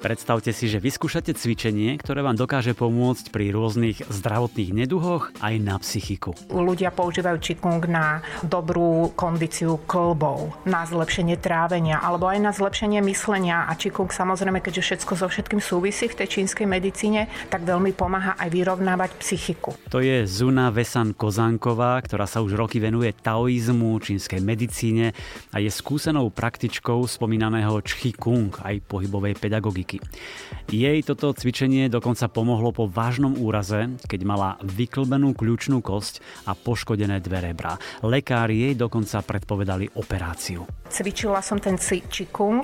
Predstavte si, že vyskúšate cvičenie, ktoré vám dokáže pomôcť pri rôznych zdravotných neduhoch aj na psychiku. Ľudia používajú Qigong na dobrú kondíciu klbov, na zlepšenie trávenia alebo aj na zlepšenie myslenia a Qigong samozrejme, keďže všetko so všetkým súvisí v tej čínskej medicíne, tak veľmi pomáha aj vyrovnávať psychiku. To je Zuna Vesan Kozánková, ktorá sa už roky venuje taoizmu, čínskej medicíne a je skúsenou praktičkou spomínaného Qigong aj pohybovej pedagogiky roky. Jej toto cvičenie dokonca pomohlo po vážnom úraze, keď mala vyklbenú kľúčnú kosť a poškodené dve rebra. Lekári jej dokonca predpovedali operáciu. Cvičila som ten čikung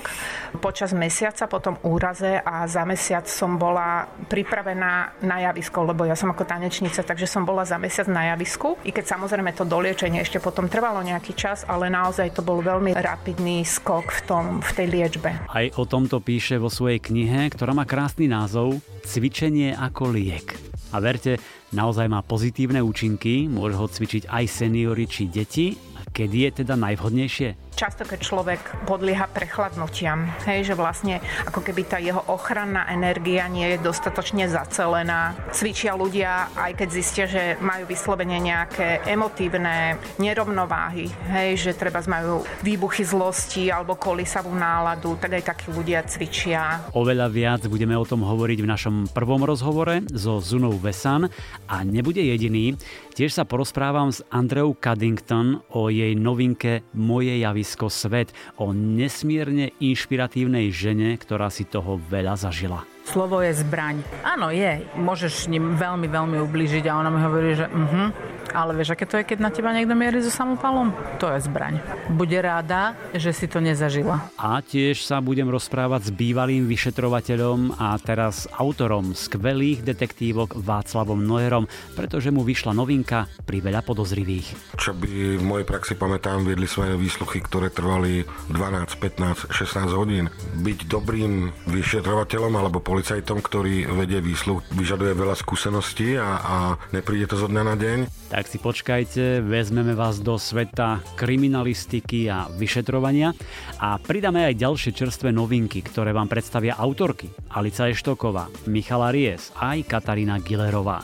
počas mesiaca po tom úraze a za mesiac som bola pripravená na javisko, lebo ja som ako tanečnica, takže som bola za mesiac na javisku. I keď samozrejme to doliečenie ešte potom trvalo nejaký čas, ale naozaj to bol veľmi rapidný skok v, tom, v tej liečbe. Aj o tomto píše vo svojej knihe, ktorá má krásny názov Cvičenie ako liek. A verte, naozaj má pozitívne účinky, môže ho cvičiť aj seniori či deti. Kedy je teda najvhodnejšie? Často, keď človek podlieha prechladnutiam, hej, že vlastne ako keby tá jeho ochranná energia nie je dostatočne zacelená. Cvičia ľudia, aj keď zistia, že majú vyslovene nejaké emotívne nerovnováhy, hej, že treba majú výbuchy zlosti alebo kolisavú náladu, tak aj takí ľudia cvičia. Oveľa viac budeme o tom hovoriť v našom prvom rozhovore so Zunou Vesan a nebude jediný. Tiež sa porozprávam s Andreou Cuddington o jej novinke Moje javisky javisko Svet o nesmierne inšpiratívnej žene, ktorá si toho veľa zažila. Slovo je zbraň. Áno, je. Môžeš ním veľmi, veľmi ublížiť a ona mi hovorí, že uh-huh, ale vieš, aké to je, keď na teba niekto mierí so samopalom? To je zbraň. Bude ráda, že si to nezažila. A tiež sa budem rozprávať s bývalým vyšetrovateľom a teraz autorom skvelých detektívok Václavom Noerom, pretože mu vyšla novinka pri veľa podozrivých. Čo by v mojej praxi pamätám, viedli svoje výsluchy, ktoré trvali 12, 15, 16 hodín. Byť dobrým vyšetrovateľom alebo policajtom, ktorý vedie výsluh, vyžaduje veľa skúseností a, a nepríde to zo dňa na deň. Tak si počkajte, vezmeme vás do sveta kriminalistiky a vyšetrovania a pridáme aj ďalšie čerstvé novinky, ktoré vám predstavia autorky Alica Eštoková, Michala Ries aj Katarína Gilerová.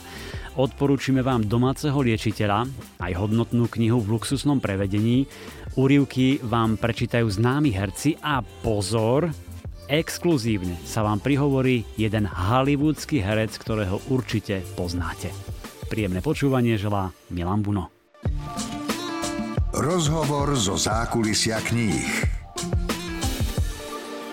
Odporúčime vám domáceho liečiteľa, aj hodnotnú knihu v luxusnom prevedení. Úrivky vám prečítajú známi herci a pozor, Exkluzívne sa vám prihovorí jeden hollywoodsky herec, ktorého určite poznáte. Príjemné počúvanie želá Milan Buno. Rozhovor zo zákulisia kníh.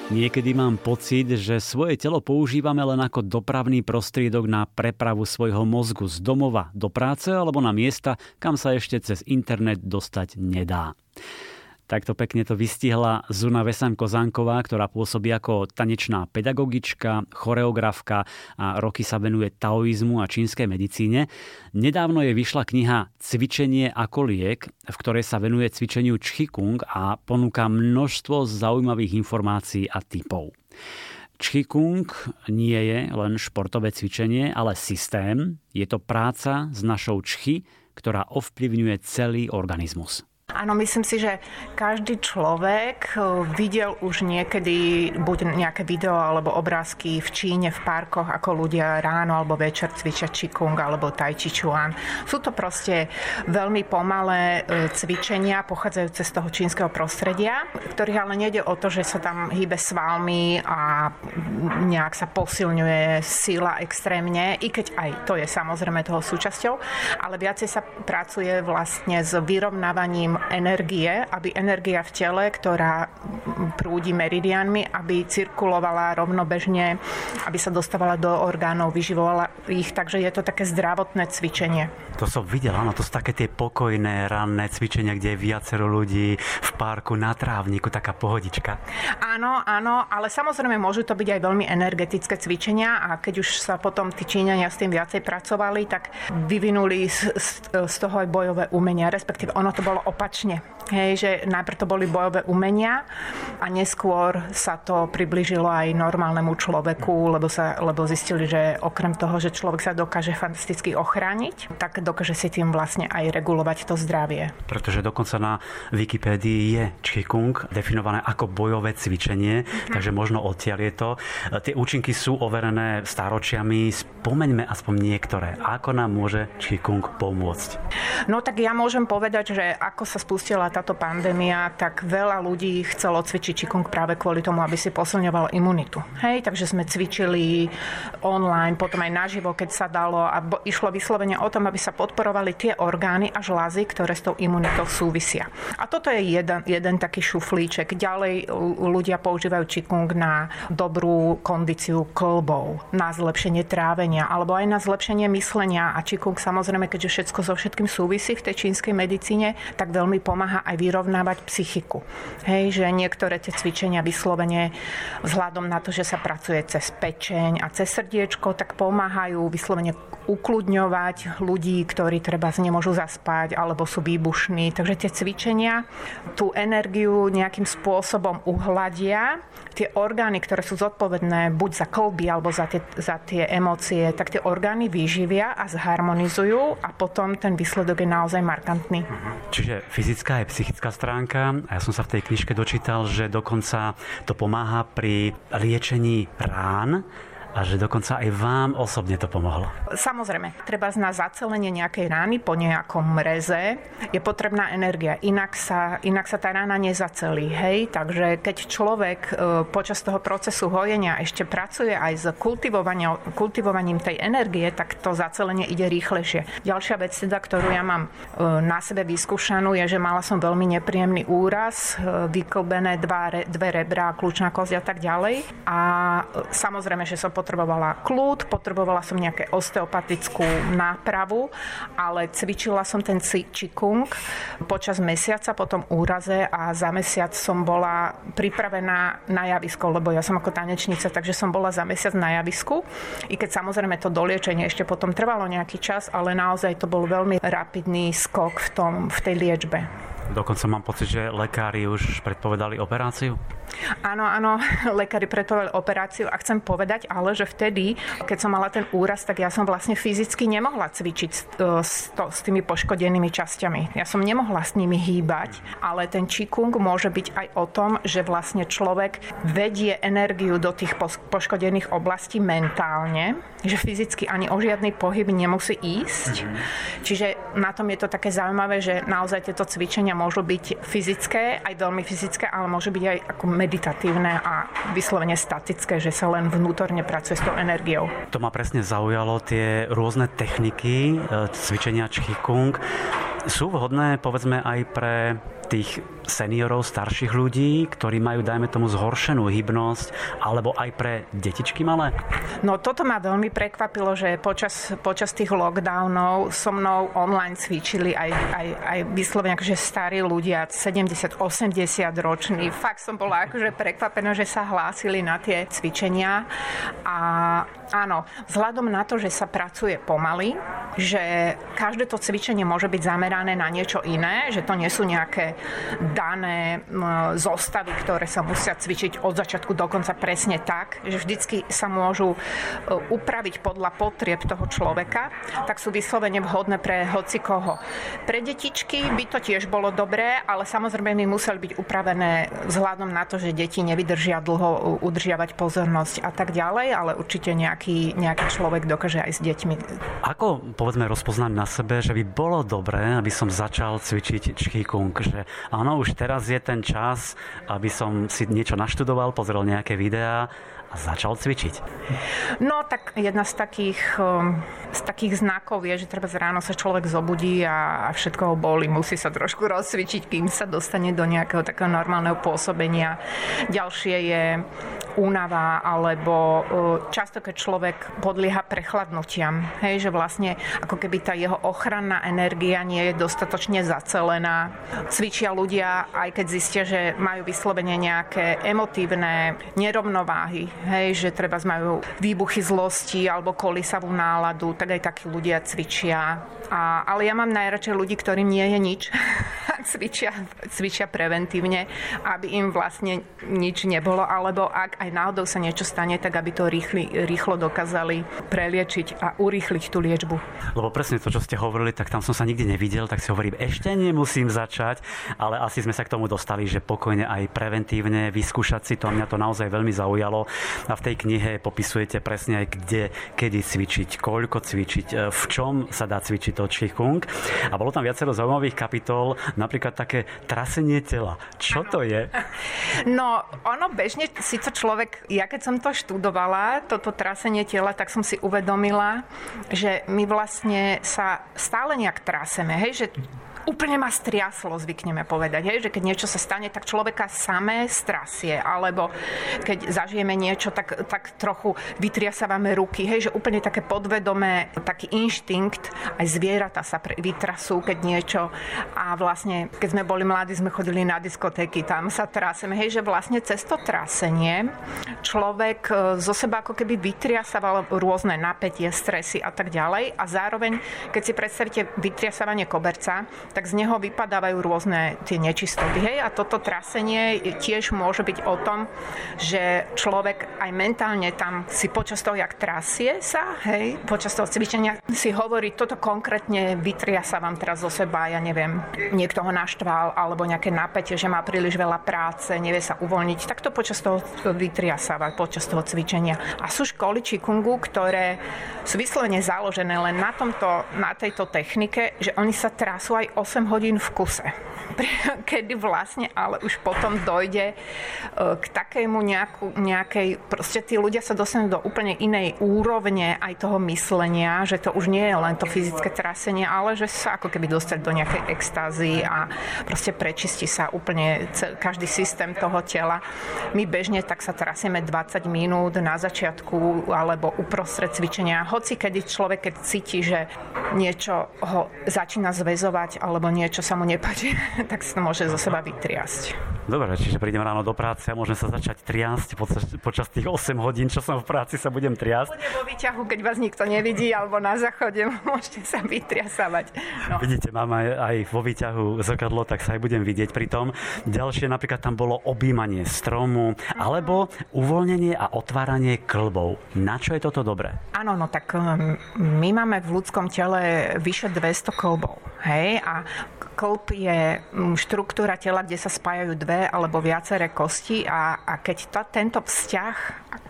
Niekedy mám pocit, že svoje telo používame len ako dopravný prostriedok na prepravu svojho mozgu z domova do práce alebo na miesta, kam sa ešte cez internet dostať nedá. Takto pekne to vystihla Zuna Vesan Kozánková, ktorá pôsobí ako tanečná pedagogička, choreografka a roky sa venuje taoizmu a čínskej medicíne. Nedávno je vyšla kniha Cvičenie ako liek, v ktorej sa venuje cvičeniu Qigong a ponúka množstvo zaujímavých informácií a typov. Qigong nie je len športové cvičenie, ale systém. Je to práca s našou čchy, ktorá ovplyvňuje celý organizmus. Áno, myslím si, že každý človek eh, videl už niekedy buď nejaké video alebo obrázky v Číne, v parkoch, ako ľudia ráno alebo večer cvičia Qigong alebo Tai Chi Chuan. Sú to proste veľmi pomalé eh, cvičenia pochádzajúce z toho čínskeho prostredia, ktorých ale nejde o to, že sa tam hýbe svalmi a nejak sa posilňuje sila extrémne, i keď aj to je samozrejme toho súčasťou, ale viacej sa pracuje vlastne s vyrovnávaním energie, aby energia v tele, ktorá prúdi meridianmi, aby cirkulovala rovnobežne, aby sa dostávala do orgánov, vyživovala ich, takže je to také zdravotné cvičenie. To som videl, áno, to sú také tie pokojné ranné cvičenia, kde je viacero ľudí v parku na trávniku, taká pohodička. Áno, áno, ale samozrejme môžu to byť aj veľmi energetické cvičenia a keď už sa potom tí Číňania s tým viacej pracovali, tak vyvinuli z, z, toho aj bojové umenia, respektíve ono to bolo opačne bacznie. Hej, že najprv to boli bojové umenia a neskôr sa to priblížilo aj normálnemu človeku, lebo, sa, lebo zistili, že okrem toho, že človek sa dokáže fantasticky ochrániť, tak dokáže si tým vlastne aj regulovať to zdravie. Pretože dokonca na Wikipédii je Qigong definované ako bojové cvičenie, mm. takže možno odtiaľ je to. Tie účinky sú overené staročiami. Spomeňme aspoň niektoré. Ako nám môže Qigong pomôcť? No tak ja môžem povedať, že ako sa spustila táto pandémia, tak veľa ľudí chcelo cvičiť Qigong práve kvôli tomu, aby si posilňoval imunitu. Hej, takže sme cvičili online, potom aj naživo, keď sa dalo a išlo vyslovene o tom, aby sa podporovali tie orgány a žlázy, ktoré s tou imunitou súvisia. A toto je jeden, jeden taký šuflíček. Ďalej ľudia používajú Qigong na dobrú kondíciu klbov, na zlepšenie trávenia alebo aj na zlepšenie myslenia. A Qigong samozrejme, keďže všetko so všetkým súvisí v tej čínskej medicíne, tak veľmi pomáha aj vyrovnávať psychiku. Hej, že niektoré tie cvičenia vyslovene vzhľadom na to, že sa pracuje cez pečeň a cez srdiečko, tak pomáhajú vyslovene ukludňovať ľudí, ktorí treba nemôžu zaspať alebo sú výbušní. Takže tie cvičenia tú energiu nejakým spôsobom uhladia. Tie orgány, ktoré sú zodpovedné buď za kolby alebo za tie, za tie emócie, tak tie orgány vyživia a zharmonizujú a potom ten výsledok je naozaj markantný. Čiže fyzická aj psychická stránka. A ja som sa v tej knižke dočítal, že dokonca to pomáha pri liečení rán a že dokonca aj vám osobne to pomohlo. Samozrejme, treba na zacelenie nejakej rány po nejakom mreze je potrebná energia, inak sa, inak sa tá rána nezacelí. Hej? Takže keď človek e, počas toho procesu hojenia ešte pracuje aj s kultivovaním tej energie, tak to zacelenie ide rýchlejšie. Ďalšia vec, teda, ktorú ja mám e, na sebe vyskúšanú, je, že mala som veľmi nepríjemný úraz, e, vyklbené dva, dve rebra, kľúčná kosť a tak ďalej. A samozrejme, že som potrebovala kľud, potrebovala som nejaké osteopatickú nápravu, ale cvičila som ten čikung počas mesiaca po tom úraze a za mesiac som bola pripravená na javisko, lebo ja som ako tanečnica, takže som bola za mesiac na javisku. I keď samozrejme to doliečenie ešte potom trvalo nejaký čas, ale naozaj to bol veľmi rapidný skok v, tom, v tej liečbe. Dokonca mám pocit, že lekári už predpovedali operáciu. Áno, áno, lekári predpovedali operáciu a chcem povedať ale, že vtedy, keď som mala ten úraz, tak ja som vlastne fyzicky nemohla cvičiť s, e, s, to, s tými poškodenými časťami. Ja som nemohla s nimi hýbať, ale ten čikung môže byť aj o tom, že vlastne človek vedie energiu do tých poškodených oblastí mentálne, že fyzicky ani o žiadny pohyb nemusí ísť. Mm-hmm. Čiže na tom je to také zaujímavé, že naozaj tieto cvičenia môžu byť fyzické, aj veľmi fyzické, ale môžu byť aj ako meditatívne a vyslovene statické, že sa len vnútorne pracuje s tou energiou. To ma presne zaujalo, tie rôzne techniky e, cvičenia Qigong sú vhodné povedzme aj pre tých seniorov, starších ľudí, ktorí majú, dajme tomu, zhoršenú hybnosť, alebo aj pre detičky malé? No toto ma veľmi prekvapilo, že počas, počas tých lockdownov so mnou online cvičili aj, aj, aj vyslovene akože starí ľudia, 70-80 roční. Fakt som bola akože prekvapená, že sa hlásili na tie cvičenia. A áno, vzhľadom na to, že sa pracuje pomaly, že každé to cvičenie môže byť zamerané na niečo iné, že to nie sú nejaké dané zostavy, ktoré sa musia cvičiť od začiatku do konca presne tak, že vždycky sa môžu e, upraviť podľa potrieb toho človeka, tak sú vyslovene vhodné pre hoci koho. Pre detičky by to tiež bolo dobré, ale samozrejme by museli byť upravené vzhľadom na to, že deti nevydržia dlho udržiavať pozornosť a tak ďalej, ale určite nejaký, nejaký človek dokáže aj s deťmi. Ako povedzme rozpoznať na sebe, že by bolo dobré, aby som začal cvičiť čkýkung, že áno, už teraz je ten čas, aby som si niečo naštudoval, pozrel nejaké videá a začal cvičiť? No tak jedna z takých, um, z takých znakov je, že treba ráno sa človek zobudí a, a všetko ho boli. Musí sa trošku rozcvičiť, kým sa dostane do nejakého takého normálneho pôsobenia. Ďalšie je únava alebo uh, často, keď človek podlieha prechladnutiam. Hej, že vlastne ako keby tá jeho ochranná energia nie je dostatočne zacelená. Cvičia ľudia, aj keď zistia, že majú vyslovene nejaké emotívne nerovnováhy, hej, že treba majú výbuchy zlosti alebo kolisavú náladu, tak aj takí ľudia cvičia A, ale ja mám najradšej ľudí, ktorým nie je nič. cvičia, cvičia preventívne, aby im vlastne nič nebolo, alebo ak aj náhodou sa niečo stane, tak aby to rýchli, rýchlo dokázali preliečiť a urýchliť tú liečbu. Lebo presne to, čo ste hovorili, tak tam som sa nikdy nevidel, tak si hovorím, ešte nemusím začať, ale asi sme sa k tomu dostali, že pokojne aj preventívne vyskúšať si to. Mňa to naozaj veľmi zaujalo. A v tej knihe popisujete presne aj kde, kedy cvičiť, koľko cvičiť, e, v čom sa dá cvičiť to Qigong. A bolo tam viacero zaujímavých kapitol, napríklad také trasenie tela. Čo to je? No, ono bežne si to človek, ja keď som to študovala, toto trasenie tela, tak som si uvedomila, že my vlastne sa stále nejak traseme, hej, že úplne ma striaslo, zvykneme povedať, hej, že keď niečo sa stane, tak človeka samé strasie, alebo keď zažijeme niečo, tak, tak trochu vytriasávame ruky, hej, že úplne také podvedomé, taký inštinkt, aj zvieratá sa pre, vytrasú, keď niečo. A vlastne, keď sme boli mladí, sme chodili na diskotéky, tam sa traseme, hej, že vlastne cez to trasenie človek e, zo seba ako keby vytriasával rôzne napätie, stresy a tak ďalej. A zároveň, keď si predstavíte vytriasávanie koberca, tak z neho vypadávajú rôzne tie nečistoty. Hej? A toto trasenie tiež môže byť o tom, že človek aj mentálne tam si počas toho, jak trasie sa, hej, počas toho cvičenia si hovorí, toto konkrétne vytria sa vám teraz zo seba, ja neviem, niekto ho naštval, alebo nejaké napätie, že má príliš veľa práce, nevie sa uvoľniť, tak to počas toho vytriasáva, počas toho cvičenia. A sú školy Čikungu, ktoré sú vyslovene založené len na, tomto, na tejto technike, že oni sa trasú aj 8 hodín v kuse. Kedy vlastne ale už potom dojde e, k takému nejakú, nejakej, proste tí ľudia sa dostanú do úplne inej úrovne aj toho myslenia, že to už nie je len to fyzické trasenie, ale že sa ako keby dostať do nejakej extázy a proste prečistí sa úplne každý systém toho tela. My bežne tak sa trasieme 20 minút na začiatku alebo uprostred cvičenia. Hoci kedy človek, keď cíti, že niečo ho začína zväzovať alebo niečo sa mu nepáči, tak si to môže zo seba vytriasť. Dobre, čiže prídem ráno do práce a môžem sa začať triasť počas, počas tých 8 hodín, čo som v práci, sa budem triasť. Bude vo výťahu, keď vás nikto nevidí, alebo na záchode môžete sa vytriasávať. No. Vidíte, mám aj, aj vo výťahu zrkadlo, tak sa aj budem vidieť pri tom. Ďalšie napríklad tam bolo objímanie stromu, alebo uvoľnenie a otváranie klbov. Na čo je toto dobré? Áno, no tak um, my máme v ľudskom tele vyše 200 klbov. Hej? A klb je mm, štruktúra tela, kde sa spájajú dve alebo viaceré kosti a, a keď to, tento vzťah,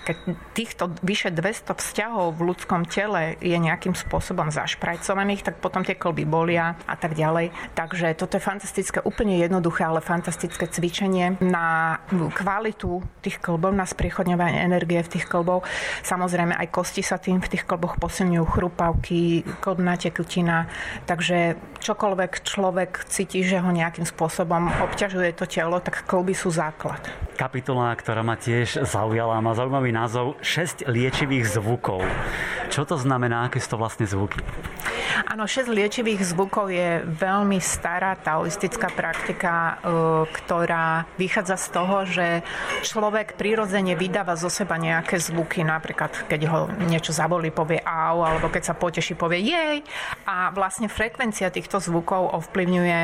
keď týchto vyše 200 vzťahov v ľudskom tele je nejakým spôsobom zašprajcovaných, tak potom tie klby bolia a tak ďalej. Takže toto je fantastické, úplne jednoduché, ale fantastické cvičenie na kvalitu tých klbov, na spriechodňovanie energie v tých klbov. Samozrejme aj kosti sa tým v tých klboch posilňujú, chrupavky, klbná tekutina, takže čokoľvek človek cíti, že ho nejakým spôsobom obťažuje to telo, tak klby sú základ. Kapitola, ktorá ma tiež zaujala, má zaujímavý názov 6 liečivých zvukov. Čo to znamená, aké sú to vlastne zvuky? Áno, 6 liečivých zvukov je veľmi stará taoistická praktika, e, ktorá vychádza z toho, že človek prirodzene vydáva zo seba nejaké zvuky, napríklad keď ho niečo zabolí, povie au, alebo keď sa poteší, povie jej. A vlastne frekvencia týchto zvukov ovplyvňuje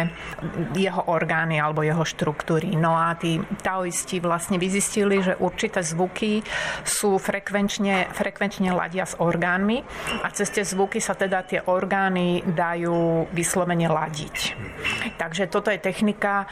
jeho orgány alebo jeho štruktúry. No a tí taoisti vlastne vyzistili, že určité zvuky sú frekvenčne, frekvenčne ladia s orgánmi a cez tie zvuky sa teda tie orgány dajú vyslovene ladiť. Takže toto je technika,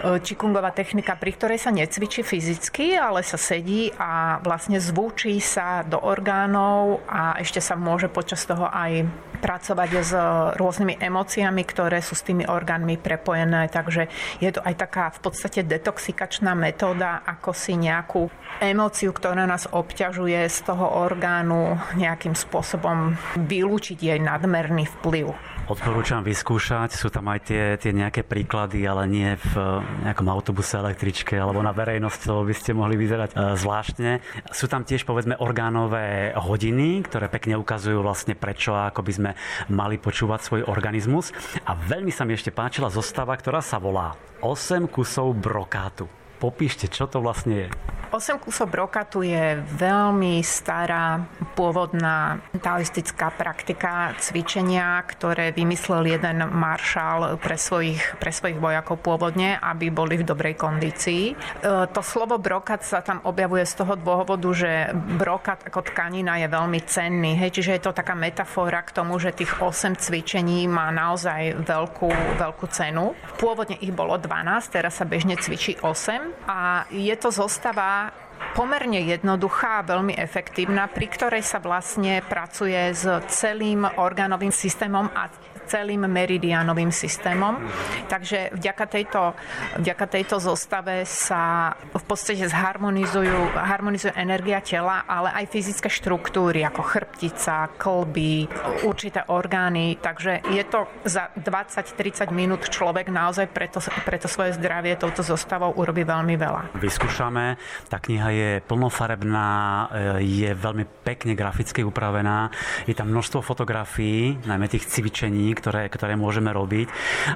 čikungová technika, pri ktorej sa necvičí fyzicky, ale sa sedí a vlastne zvúčí sa do orgánov a ešte sa môže počas toho aj pracovať s rôznymi emóciami, ktoré sú s tými orgánmi prepojené. Takže je to aj taká v podstate detoxikačná metóda, ako si nejakú emóciu, ktorá nás obťažuje z toho orgánu nejakým spôsobom vylúčiť jej nadmerný vplyv odporúčam vyskúšať. Sú tam aj tie, tie nejaké príklady, ale nie v nejakom autobuse, električke alebo na verejnosti, lebo by ste mohli vyzerať e, zvláštne. Sú tam tiež povedzme orgánové hodiny, ktoré pekne ukazujú vlastne prečo a ako by sme mali počúvať svoj organizmus. A veľmi sa mi ešte páčila zostava, ktorá sa volá 8 kusov brokátu. Popíšte, čo to vlastne je. 8 kusov brokatu je veľmi stará, pôvodná taoistická praktika cvičenia, ktoré vymyslel jeden maršál pre svojich, pre svojich vojakov pôvodne, aby boli v dobrej kondícii. E, to slovo brokat sa tam objavuje z toho dôvodu, že brokat ako tkanina je veľmi cenný. Hej, čiže je to taká metafora k tomu, že tých 8 cvičení má naozaj veľkú, veľkú cenu. Pôvodne ich bolo 12, teraz sa bežne cvičí 8 a je to zostava pomerne jednoduchá a veľmi efektívna, pri ktorej sa vlastne pracuje s celým orgánovým systémom a celým meridianovým systémom. Takže vďaka tejto, vďaka tejto zostave sa v podstate zharmonizujú, harmonizuje energia tela, ale aj fyzické štruktúry ako chrbtica, klby, určité orgány. Takže je to za 20-30 minút človek naozaj preto, preto svoje zdravie touto zostavou urobí veľmi veľa. Vyskúšame. Tá kniha je plnofarebná, je veľmi pekne graficky upravená. Je tam množstvo fotografií, najmä tých cvičení, ktoré, ktoré môžeme robiť.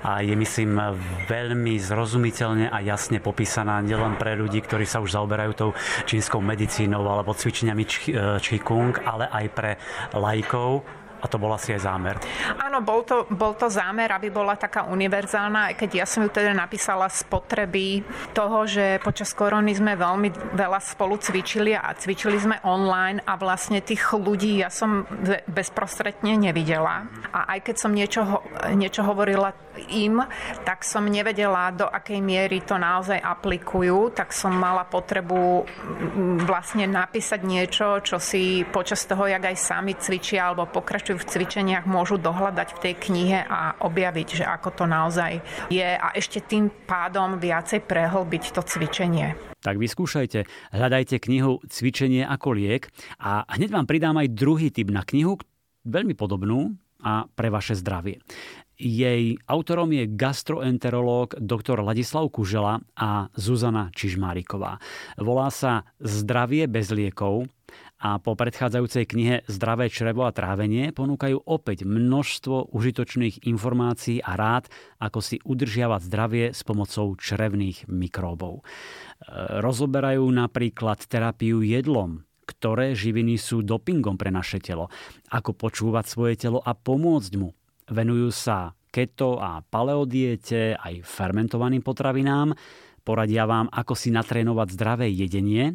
A je myslím veľmi zrozumiteľne a jasne popísaná nielen pre ľudí, ktorí sa už zaoberajú tou čínskou medicínou alebo cvičeniami Qigong, ale aj pre lajkov, a to bol asi aj zámer. Áno, bol to, bol to zámer, aby bola taká univerzálna, aj keď ja som ju teda napísala z potreby toho, že počas korony sme veľmi veľa spolu cvičili a cvičili sme online a vlastne tých ľudí ja som bezprostredne nevidela. A aj keď som niečo, niečo hovorila im, tak som nevedela, do akej miery to naozaj aplikujú, tak som mala potrebu vlastne napísať niečo, čo si počas toho, jak aj sami cvičia alebo pokračujú v cvičeniach môžu dohľadať v tej knihe a objaviť, že ako to naozaj je a ešte tým pádom viacej prehlbiť to cvičenie. Tak vyskúšajte, hľadajte knihu Cvičenie ako liek a hneď vám pridám aj druhý typ na knihu, veľmi podobnú a pre vaše zdravie. Jej autorom je gastroenterológ dr. Ladislav Kužela a Zuzana Čižmáriková. Volá sa Zdravie bez liekov a po predchádzajúcej knihe Zdravé črevo a trávenie ponúkajú opäť množstvo užitočných informácií a rád, ako si udržiavať zdravie s pomocou črevných mikróbov. Rozoberajú napríklad terapiu jedlom, ktoré živiny sú dopingom pre naše telo, ako počúvať svoje telo a pomôcť mu. Venujú sa keto a paleodiete, aj fermentovaným potravinám, poradia vám, ako si natrénovať zdravé jedenie.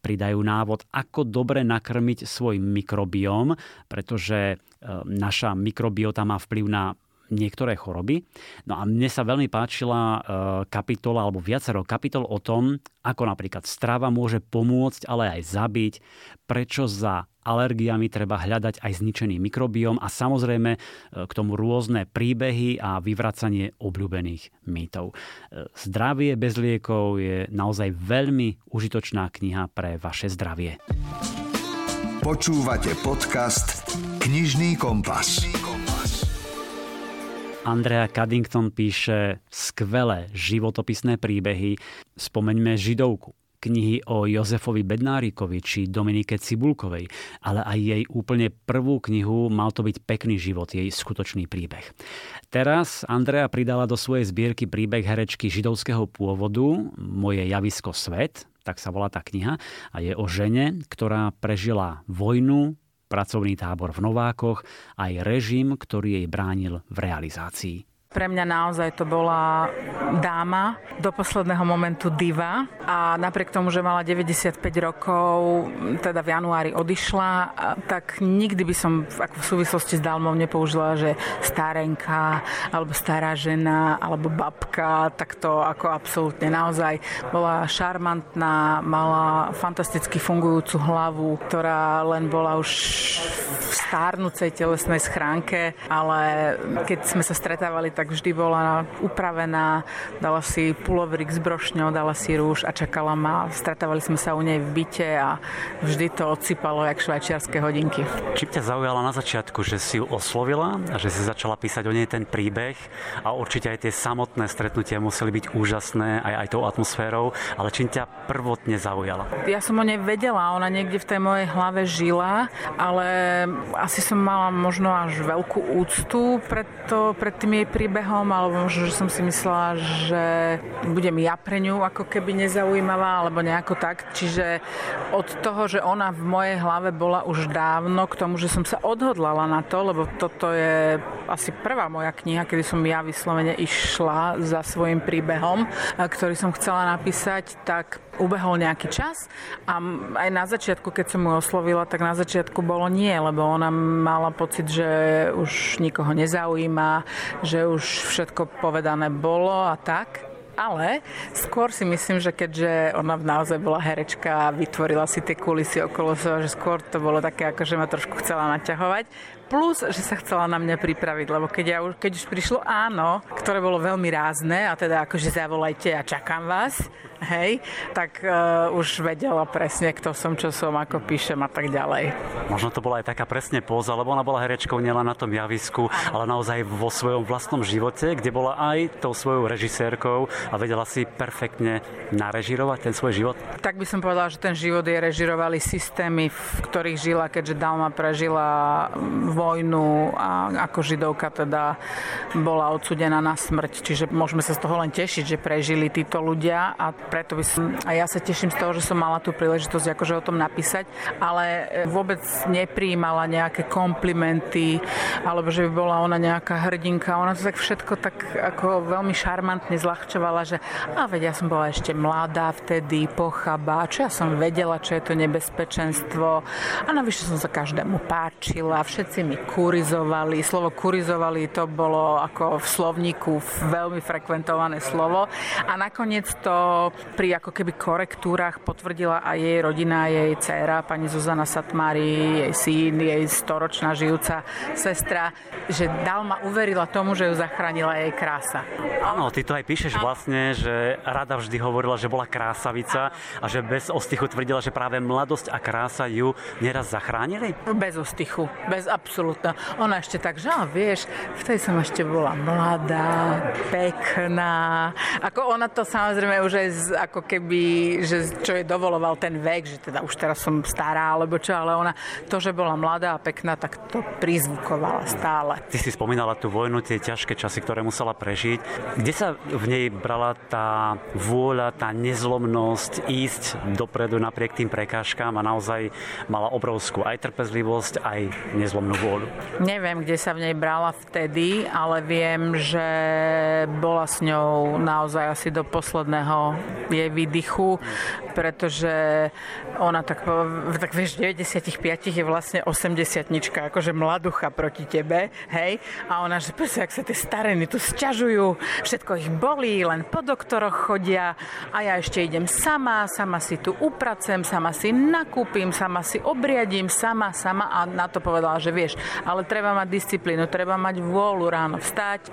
Pridajú návod, ako dobre nakrmiť svoj mikrobióm, pretože e, naša mikrobiota má vplyv na niektoré choroby. No a mne sa veľmi páčila e, kapitola alebo viacero kapitol o tom, ako napríklad strava môže pomôcť, ale aj zabiť, prečo za alergiami treba hľadať aj zničený mikrobióm a samozrejme e, k tomu rôzne príbehy a vyvracanie obľúbených mýtov. E, Zdravie bez liekov je naozaj veľmi užitočná kniha pre vaše zdravie. Počúvate podcast Knižný kompas. Andrea Caddington píše skvelé životopisné príbehy. Spomeňme Židovku, knihy o Jozefovi Bednárikovi či Dominike Cibulkovej, ale aj jej úplne prvú knihu Mal to byť pekný život, jej skutočný príbeh. Teraz Andrea pridala do svojej zbierky príbeh herečky židovského pôvodu Moje javisko svet, tak sa volá tá kniha, a je o žene, ktorá prežila vojnu, pracovný tábor v Novákoch, aj režim, ktorý jej bránil v realizácii. Pre mňa naozaj to bola dáma, do posledného momentu diva a napriek tomu, že mala 95 rokov, teda v januári odišla, tak nikdy by som ako v súvislosti s Dalmou nepoužila, že starenka, alebo stará žena, alebo babka, tak to ako absolútne naozaj bola šarmantná, mala fantasticky fungujúcu hlavu, ktorá len bola už v stárnucej telesnej schránke, ale keď sme sa stretávali, tak tak vždy bola upravená, dala si pulovrik s brošňou, dala si rúž a čakala ma. Stretávali sme sa u nej v byte a vždy to odsypalo jak švajčiarske hodinky. Čím ťa zaujala na začiatku, že si ju oslovila a že si začala písať o nej ten príbeh a určite aj tie samotné stretnutia museli byť úžasné aj, aj tou atmosférou, ale čím ťa prvotne zaujala? Ja som o nej vedela, ona niekde v tej mojej hlave žila, ale asi som mala možno až veľkú úctu pred, to, pred tým jej príbehom príbehom, alebo možno, že som si myslela, že budem ja pre ňu ako keby nezaujímavá, alebo nejako tak. Čiže od toho, že ona v mojej hlave bola už dávno k tomu, že som sa odhodlala na to, lebo toto je asi prvá moja kniha, kedy som ja vyslovene išla za svojim príbehom, ktorý som chcela napísať, tak ubehol nejaký čas a aj na začiatku, keď som mu oslovila, tak na začiatku bolo nie, lebo ona mala pocit, že už nikoho nezaujíma, že už všetko povedané bolo a tak. Ale skôr si myslím, že keďže ona naozaj bola herečka a vytvorila si tie kulisy okolo seba, že skôr to bolo také, ako že ma trošku chcela naťahovať. Plus, že sa chcela na mňa pripraviť, lebo keď, ja už, keď už prišlo áno, ktoré bolo veľmi rázne, a teda akože zavolajte a čakám vás, hej, tak uh, už vedela presne, kto som, čo som, ako píšem a tak ďalej. Možno to bola aj taká presne póza, lebo ona bola herečkou nielen na tom javisku, ale naozaj vo svojom vlastnom živote, kde bola aj tou svojou režisérkou a vedela si perfektne narežirovať ten svoj život. Tak by som povedala, že ten život je režirovali systémy, v ktorých žila, keďže Dalma prežila vojnu a ako židovka teda bola odsudená na smrť. Čiže môžeme sa z toho len tešiť, že prežili títo ľudia a preto by som, a ja sa teším z toho, že som mala tú príležitosť akože o tom napísať, ale vôbec nepríjmala nejaké komplimenty alebo že by bola ona nejaká hrdinka. Ona to tak všetko tak ako veľmi šarmantne zľahčovala, že a veď ja som bola ešte mladá vtedy, pochaba, čo ja som vedela, čo je to nebezpečenstvo a navyše som sa každému páčila, všetci mi kurizovali. Slovo kurizovali to bolo ako v slovníku veľmi frekventované slovo. A nakoniec to pri ako keby korektúrach potvrdila aj jej rodina, jej dcéra, pani Zuzana Satmári, jej syn, jej storočná žijúca sestra, že Dalma uverila tomu, že ju zachránila jej krása. Áno, ty to aj píšeš vlastne, že rada vždy hovorila, že bola krásavica a že bez ostychu tvrdila, že práve mladosť a krása ju neraz zachránili? Bez ostychu, bez absolútna. Ona ešte tak, že vieš, vtedy som ešte bola mladá, pekná. Ako ona to samozrejme už aj z, ako keby, že čo jej dovoloval ten vek, že teda už teraz som stará, alebo čo, ale ona to, že bola mladá a pekná, tak to prizvukovala stále. Ty si spomínala tú vojnu, tie ťažké časy, ktoré musela prežiť. Kde sa v nej brala tá vôľa, tá nezlomnosť ísť dopredu napriek tým prekážkám a naozaj mala obrovskú aj trpezlivosť, aj nezlomnú vôľu? Neviem, kde sa v nej brala vtedy, ale viem, že bola s ňou naozaj asi do posledného jej výdychu, pretože ona tak, tak vieš, 95 je vlastne 80 akože mladucha proti tebe, hej, a ona, že proste, ak sa tie stareny tu sťažujú, všetko ich bolí, len po doktoroch chodia a ja ešte idem sama, sama si tu upracem, sama si nakúpim, sama si obriadím, sama, sama a na to povedala že vieš, ale treba mať disciplínu, treba mať vôľu ráno vstať, e,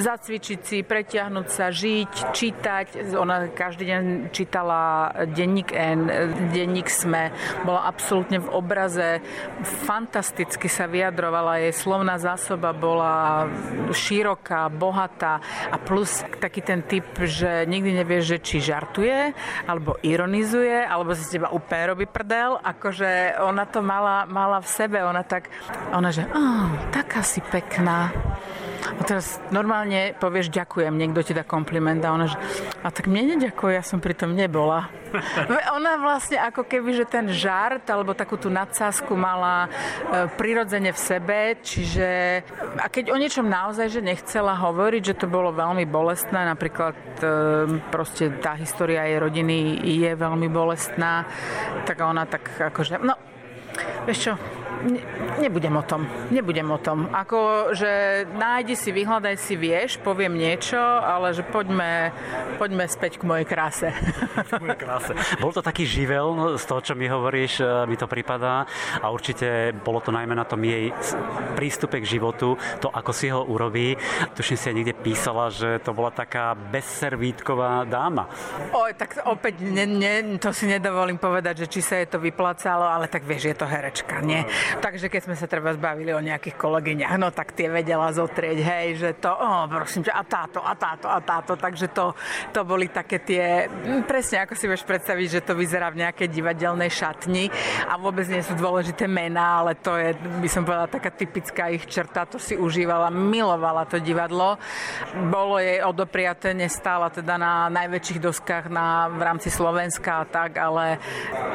zacvičiť si, pretiahnuť sa, žiť, čítať. Ona každý deň čítala denník N, denník SME, bola absolútne v obraze, fantasticky sa vyjadrovala, jej slovná zásoba bola široká, bohatá a plus taký ten typ, že nikdy nevieš, že či žartuje, alebo ironizuje, alebo si teba úplne robí prdel, akože ona to mala, mala v sebe, ona tak ona, že oh, taká si pekná. A teraz normálne povieš ďakujem, niekto ti dá kompliment a ona, že a tak mne neďakuje, ja som pri tom nebola. Ona vlastne ako keby, že ten žart alebo takú tú nadsázku mala e, prirodzene v sebe, čiže a keď o niečom naozaj, že nechcela hovoriť, že to bolo veľmi bolestné, napríklad e, proste tá história jej rodiny je veľmi bolestná, tak ona tak akože, no, vieš čo, Ne, nebudem o tom. Nebudem o tom. Ako, že nájdi si, vyhľadaj si, vieš, poviem niečo, ale že poďme, poďme späť k mojej kráse. kráse. Bol to taký živel no, z toho, čo mi hovoríš, e, mi to pripadá a určite bolo to najmä na tom jej prístupe k životu, to, ako si ho urobí. Tuším si aj niekde písala, že to bola taká bezservítková dáma. Oj, tak opäť ne, ne, to si nedovolím povedať, že či sa je to vyplácalo, ale tak vieš, je to herečka, nie? Takže keď sme sa treba zbavili o nejakých kolegyňach, no tak tie vedela zotrieť, hej, že to, oh, prosím ťa, a táto, a táto, a táto. Takže to, to boli také tie, presne ako si vieš predstaviť, že to vyzerá v nejakej divadelnej šatni a vôbec nie sú dôležité mená, ale to je, by som povedala, taká typická ich črta, to si užívala, milovala to divadlo. Bolo jej odopriaté, nestála teda na najväčších doskách na, v rámci Slovenska a tak, ale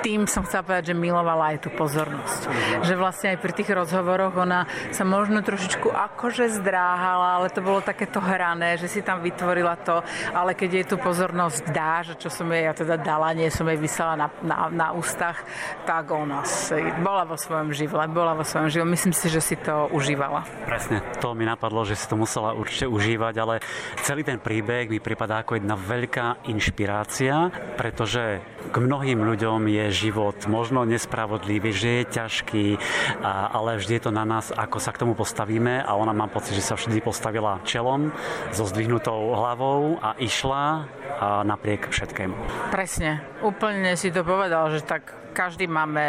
tým som chcela povedať, že milovala aj tú pozornosť. Že vlastne aj pri tých rozhovoroch ona sa možno trošičku akože zdráhala, ale to bolo takéto hrané, že si tam vytvorila to, ale keď jej tú pozornosť dá, že čo som jej ja teda dala, nie som jej vysela na, na, na ústach, tak ona si bola vo svojom živle, bola vo svojom živle. Myslím si, že si to užívala. Presne, to mi napadlo, že si to musela určite užívať, ale celý ten príbeh mi pripadá ako jedna veľká inšpirácia, pretože k mnohým ľuďom je život možno nespravodlivý, že je ťažký, ale vždy je to na nás, ako sa k tomu postavíme a ona mám pocit, že sa vždy postavila čelom so zdvihnutou hlavou a išla a napriek všetkému. Presne, úplne si to povedal, že tak každý máme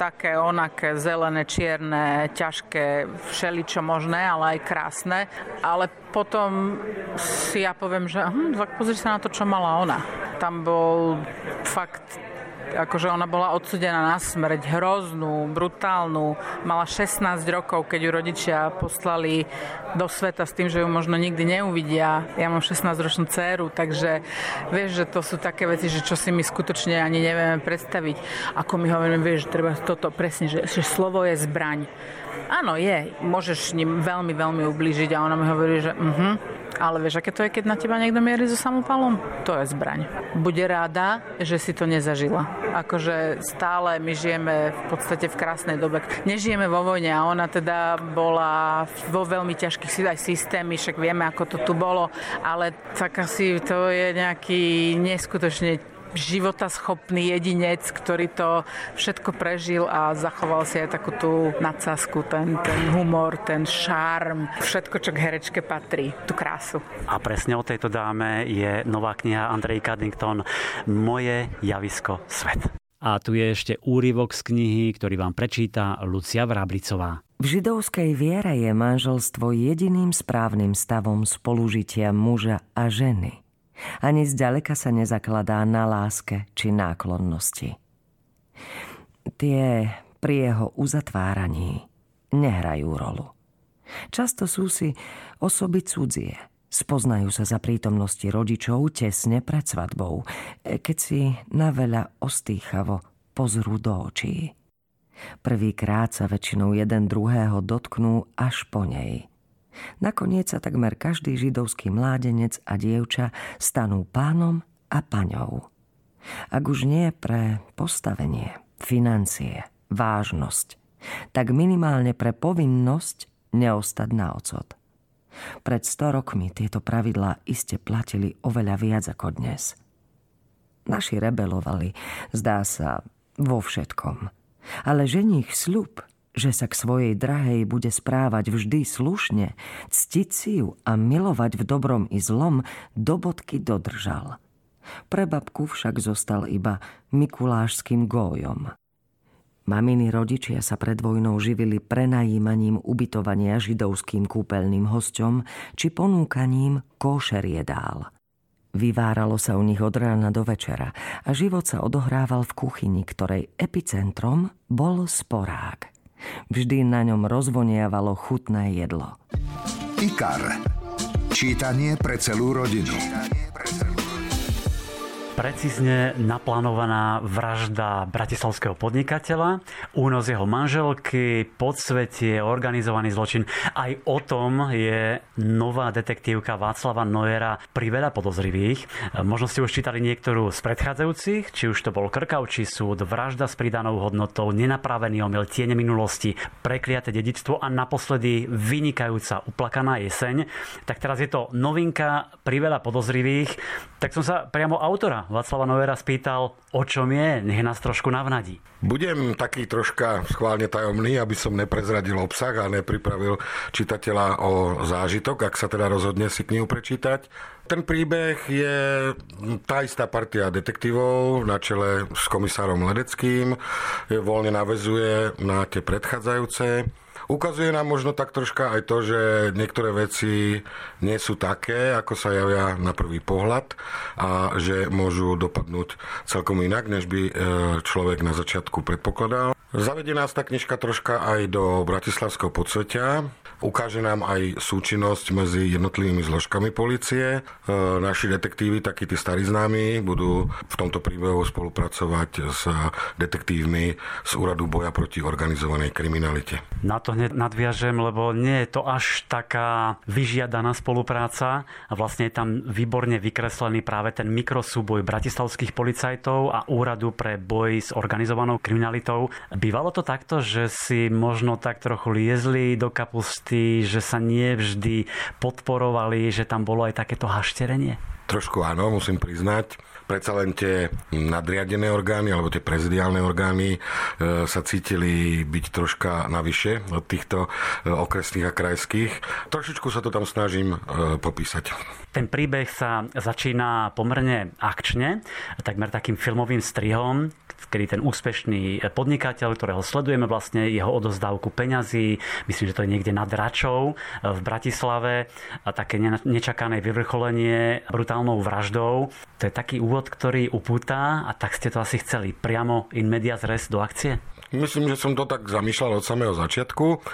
také, onaké, zelené, čierne, ťažké, všeličo možné, ale aj krásne. Ale potom si ja poviem, že hm, tak pozri sa na to, čo mala ona. Tam bol fakt akože ona bola odsudená na smrť, hroznú, brutálnu. Mala 16 rokov, keď ju rodičia poslali do sveta s tým, že ju možno nikdy neuvidia. Ja mám 16-ročnú dceru, takže vieš, že to sú také veci, že čo si my skutočne ani nevieme predstaviť. Ako my hovoríme, vieš, že treba toto presne, že, že slovo je zbraň. Áno, je. Môžeš ním veľmi, veľmi ublížiť a ona mi hovorí, že uh-huh, ale vieš, aké to je, keď na teba niekto mierí so samopalom? To je zbraň. Bude rada, že si to nezažila. Akože stále my žijeme v podstate v krásnej dobe. Nežijeme vo vojne a ona teda bola vo veľmi ťažkých aj systémy, však vieme, ako to tu bolo, ale tak asi to je nejaký neskutočne životaschopný jedinec, ktorý to všetko prežil a zachoval si aj takú tú nadsázku, ten, ten humor, ten šarm, všetko, čo k herečke patrí, tú krásu. A presne o tejto dáme je nová kniha Andrej Caddington Moje javisko svet. A tu je ešte úryvok z knihy, ktorý vám prečíta Lucia Vráblicová. V židovskej viere je manželstvo jediným správnym stavom spolužitia muža a ženy – ani zďaleka sa nezakladá na láske či náklonnosti. Tie pri jeho uzatváraní nehrajú rolu. Často sú si osoby cudzie. Spoznajú sa za prítomnosti rodičov tesne pred svadbou, keď si na veľa ostýchavo pozrú do očí. Prvýkrát sa väčšinou jeden druhého dotknú až po nej – Nakoniec sa takmer každý židovský mládenec a dievča stanú pánom a paňou. Ak už nie pre postavenie, financie, vážnosť, tak minimálne pre povinnosť neostať na ocot. Pred 100 rokmi tieto pravidlá iste platili oveľa viac ako dnes. Naši rebelovali, zdá sa, vo všetkom. Ale ženich sľub že sa k svojej drahej bude správať vždy slušne, ctiť si ju a milovať v dobrom i zlom, do bodky dodržal. Pre babku však zostal iba mikulášským gójom. Maminy rodičia sa pred vojnou živili prenajímaním ubytovania židovským kúpeľným hosťom či ponúkaním kóšer jedál. Vyváralo sa u nich od rána do večera a život sa odohrával v kuchyni, ktorej epicentrom bol sporák. Vždy na ňom rozvoniavalo chutné jedlo. IKAR. Čítanie pre celú rodinu. Precízne naplánovaná vražda bratislavského podnikateľa, únos jeho manželky, podsvetie, organizovaný zločin. Aj o tom je nová detektívka Václava Noera pri veľa podozrivých. Možno ste už čítali niektorú z predchádzajúcich, či už to bol Krkavčí súd, vražda s pridanou hodnotou, nenapravený omyl, tiene minulosti, prekliaté dedictvo a naposledy vynikajúca uplakaná jeseň. Tak teraz je to novinka pri veľa podozrivých. Tak som sa priamo autora Václava Novera spýtal, o čom je, nech nás trošku navnadí. Budem taký troška schválne tajomný, aby som neprezradil obsah a nepripravil čitateľa o zážitok, ak sa teda rozhodne si knihu prečítať. Ten príbeh je tá istá partia detektívov na čele s komisárom Ledeckým. Voľne navezuje na tie predchádzajúce. Ukazuje nám možno tak troška aj to, že niektoré veci nie sú také, ako sa javia na prvý pohľad a že môžu dopadnúť celkom inak, než by e, človek na začiatku predpokladal. Zavedie nás tá knižka troška aj do Bratislavského podsvetia. Ukáže nám aj súčinnosť medzi jednotlivými zložkami policie. E, naši detektívy, takí tí starí známi, budú v tomto príbehu spolupracovať s detektívmi z Úradu boja proti organizovanej kriminalite. Na to hneď nadviažem, lebo nie je to až taká vyžiadaná spolupráca a vlastne je tam výborne vykreslený práve ten mikrosúboj bratislavských policajtov a Úradu pre boj s organizovanou kriminalitou. Bývalo to takto, že si možno tak trochu liezli do kapusty že sa nie vždy podporovali, že tam bolo aj takéto hašterenie? Trošku áno, musím priznať. Predsa len tie nadriadené orgány alebo tie prezidiálne orgány e, sa cítili byť troška navyše od týchto e, okresných a krajských. Trošičku sa to tam snažím e, popísať. Ten príbeh sa začína pomerne akčne, takmer takým filmovým strihom, kedy ten úspešný podnikateľ, ktorého sledujeme vlastne jeho odozdávku peňazí, myslím, že to je niekde nad Račou v Bratislave, a také nečakané vyvrcholenie brutálnou vraždou. To je taký úvod, ktorý upúta a tak ste to asi chceli priamo in medias res do akcie? Myslím, že som to tak zamýšľal od samého začiatku.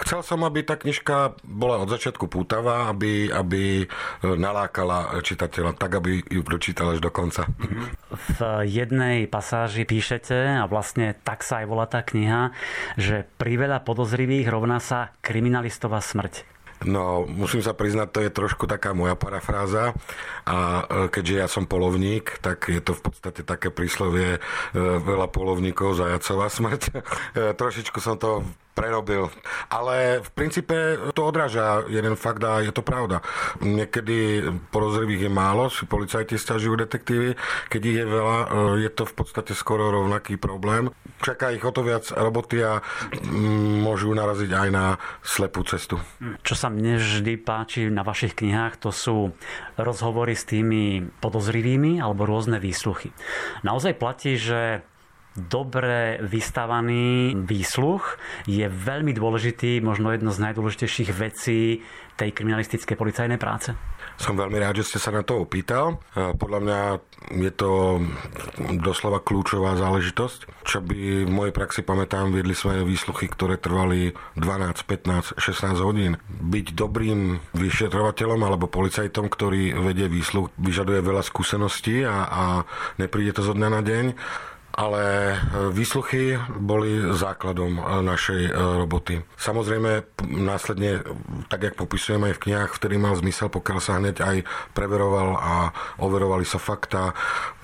Chcel som, aby tá knižka bola od začiatku pútavá, aby, aby e, nalákala čitateľa tak, aby ju prečítal až do konca. V jednej pasáži píšete, a vlastne tak sa aj volá tá kniha, že priveľa podozrivých rovná sa kriminalistová smrť. No, musím sa priznať, to je trošku taká moja parafráza a e, keďže ja som polovník, tak je to v podstate také príslovie e, veľa polovníkov, zajacová smrť. E, trošičku som to prerobil. Ale v princípe to odráža jeden fakt a je to pravda. Niekedy porozrivých je málo, si policajti stiažujú detektívy, keď ich je veľa, je to v podstate skoro rovnaký problém. Čaká ich o to viac roboty a mm, môžu naraziť aj na slepú cestu. Čo sa mne vždy páči na vašich knihách, to sú rozhovory s tými podozrivými alebo rôzne výsluchy. Naozaj platí, že dobre vystavaný výsluch je veľmi dôležitý, možno jedno z najdôležitejších vecí tej kriminalistickej policajnej práce? Som veľmi rád, že ste sa na to opýtal. Podľa mňa je to doslova kľúčová záležitosť. Čo by v mojej praxi pamätám, viedli sme výsluchy, ktoré trvali 12, 15, 16 hodín. Byť dobrým vyšetrovateľom alebo policajtom, ktorý vedie výsluch, vyžaduje veľa skúseností a, a nepríde to zo dňa na deň ale e, výsluchy boli základom e, našej e, roboty. Samozrejme, následne, tak jak popisujem aj v knihách, vtedy mal zmysel, pokiaľ sa hneď aj preveroval a overovali sa fakta.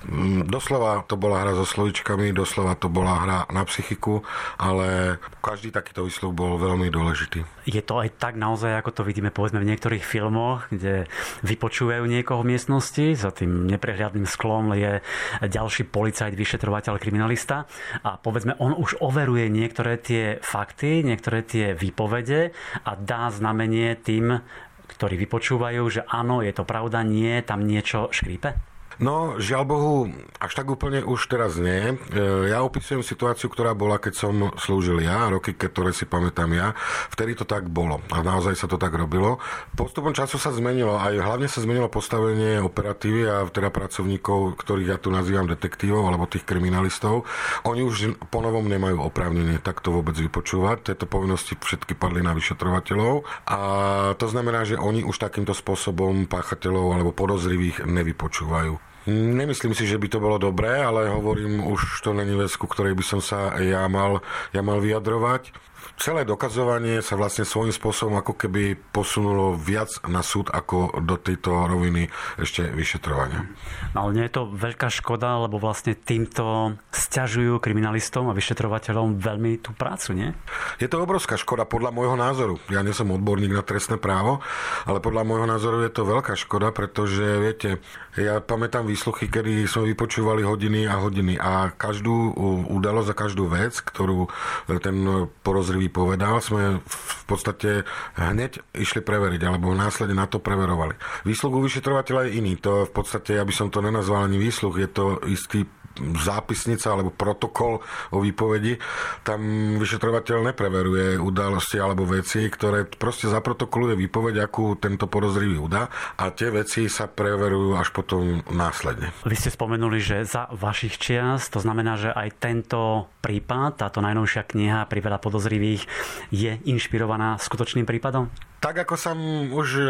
Mm, doslova to bola hra so slovičkami, doslova to bola hra na psychiku, ale každý takýto výsluch bol veľmi dôležitý. Je to aj tak naozaj, ako to vidíme povedzme v niektorých filmoch, kde vypočúvajú niekoho v miestnosti, za tým neprehľadným sklom je ďalší policajt, vyšetrovateľ, kriminalista a povedzme, on už overuje niektoré tie fakty, niektoré tie výpovede a dá znamenie tým, ktorí vypočúvajú, že áno, je to pravda, nie, tam niečo škrípe? No, žiaľ Bohu, až tak úplne už teraz nie. E, ja opisujem situáciu, ktorá bola, keď som slúžil ja, roky, ktoré si pamätám ja. Vtedy to tak bolo a naozaj sa to tak robilo. Postupom času sa zmenilo, aj hlavne sa zmenilo postavenie operatívy a teda pracovníkov, ktorých ja tu nazývam detektívov alebo tých kriminalistov. Oni už ponovom nemajú oprávnenie takto vôbec vypočúvať. Tieto povinnosti všetky padli na vyšetrovateľov a to znamená, že oni už takýmto spôsobom páchateľov alebo podozrivých nevypočúvajú. Nemyslím si, že by to bolo dobré, ale hovorím, už to není vec, ku ktorej by som sa ja mal, ja mal vyjadrovať celé dokazovanie sa vlastne svojím spôsobom ako keby posunulo viac na súd ako do tejto roviny ešte vyšetrovania. No, ale nie je to veľká škoda, lebo vlastne týmto stiažujú kriminalistom a vyšetrovateľom veľmi tú prácu, nie? Je to obrovská škoda podľa môjho názoru. Ja nie som odborník na trestné právo, ale podľa môjho názoru je to veľká škoda, pretože viete, ja pamätám výsluchy, kedy sme vypočúvali hodiny a hodiny a každú udalosť a každú vec, ktorú ten porozrivý povedal, sme v podstate hneď išli preveriť, alebo následne na to preverovali. Výsluh u vyšetrovateľa je iný. To v podstate, aby som to nenazval ani výsluh, je to istý zápisnica alebo protokol o výpovedi, tam vyšetrovateľ nepreveruje udalosti alebo veci, ktoré proste zaprotokoluje výpoveď, akú tento porozrivý udá a tie veci sa preverujú až potom následne. Vy ste spomenuli, že za vašich čias, to znamená, že aj tento prípad, táto najnovšia kniha pri veľa podozrivých je inšpirovaná skutočným prípadom? Tak ako som už e,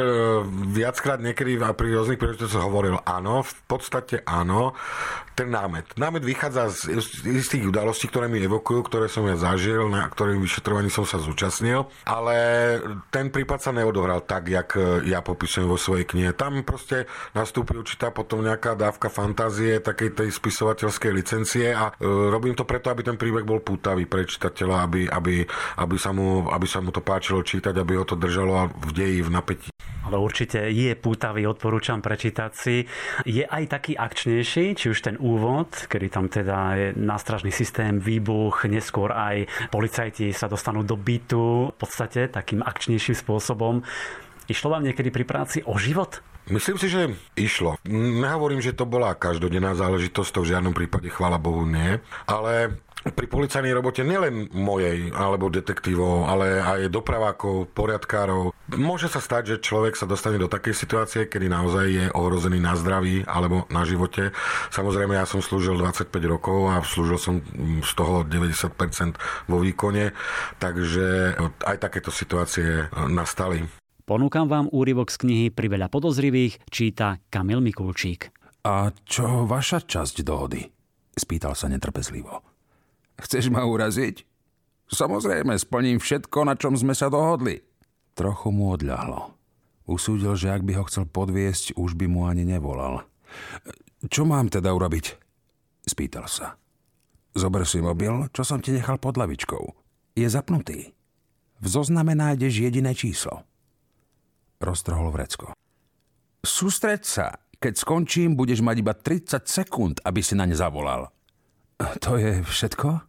viackrát niekedy pri rôznych príležitostiach hovoril, áno, v podstate áno, ten námet. Námet vychádza z istých udalostí, ktoré mi evokujú, ktoré som ja zažil, na ktorým vyšetrovaní som sa zúčastnil, ale ten prípad sa neodohral tak, jak e, ja popisujem vo svojej knihe. Tam proste nastúpi určitá potom nejaká dávka fantázie, takej tej spisovateľskej licencie a e, robím to preto, aby ten príbeh bol pútavý pre čitateľa, aby, aby, aby, sa mu, aby sa mu to páčilo čítať, aby ho to držalo v deji, v napätí. Ale určite je pútavý, odporúčam prečítať si. Je aj taký akčnejší, či už ten úvod, kedy tam teda je nástražný systém, výbuch, neskôr aj policajti sa dostanú do bytu, v podstate takým akčnejším spôsobom. Išlo vám niekedy pri práci o život? Myslím si, že išlo. Nehovorím, že to bola každodenná záležitosť, to v žiadnom prípade, chvála Bohu, nie. Ale pri policajnej robote nielen mojej alebo detektívov, ale aj dopravákov, poriadkárov. Môže sa stať, že človek sa dostane do takej situácie, kedy naozaj je ohrozený na zdraví alebo na živote. Samozrejme, ja som slúžil 25 rokov a slúžil som z toho 90% vo výkone, takže aj takéto situácie nastali. Ponúkam vám úryvok z knihy Priveľa podozrivých, číta Kamil Mikulčík. A čo vaša časť dohody? Spýtal sa netrpezlivo. Chceš ma uraziť? Samozrejme, splním všetko, na čom sme sa dohodli. Trochu mu odľahlo. Usúdil, že ak by ho chcel podviesť, už by mu ani nevolal. Čo mám teda urobiť? Spýtal sa. Zober si mobil, čo som ti nechal pod lavičkou. Je zapnutý. V zozname nájdeš jediné číslo. Roztrhol vrecko. Sústreď sa. Keď skončím, budeš mať iba 30 sekúnd, aby si na ne zavolal. To je všetko?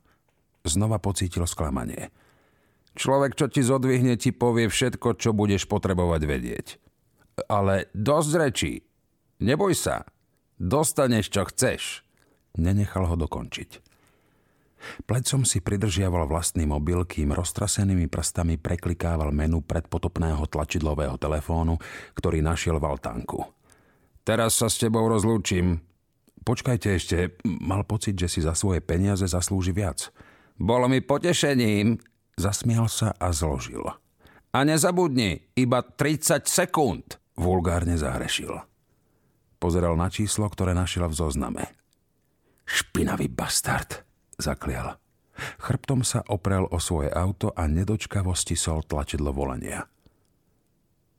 Znova pocítil sklamanie. Človek, čo ti zodvihne, ti povie všetko, čo budeš potrebovať vedieť. Ale dosť rečí. Neboj sa. Dostaneš, čo chceš. Nenechal ho dokončiť. Plecom si pridržiaval vlastný mobil, kým roztrasenými prstami preklikával menu predpotopného tlačidlového telefónu, ktorý našiel v altánku. Teraz sa s tebou rozlúčim, Počkajte ešte, mal pocit, že si za svoje peniaze zaslúži viac. Bolo mi potešením, zasmial sa a zložil. A nezabudni, iba 30 sekúnd, vulgárne zahrešil. Pozeral na číslo, ktoré našiel v zozname. Špinavý bastard, zaklial. Chrbtom sa oprel o svoje auto a nedočkavo stisol tlačidlo volania.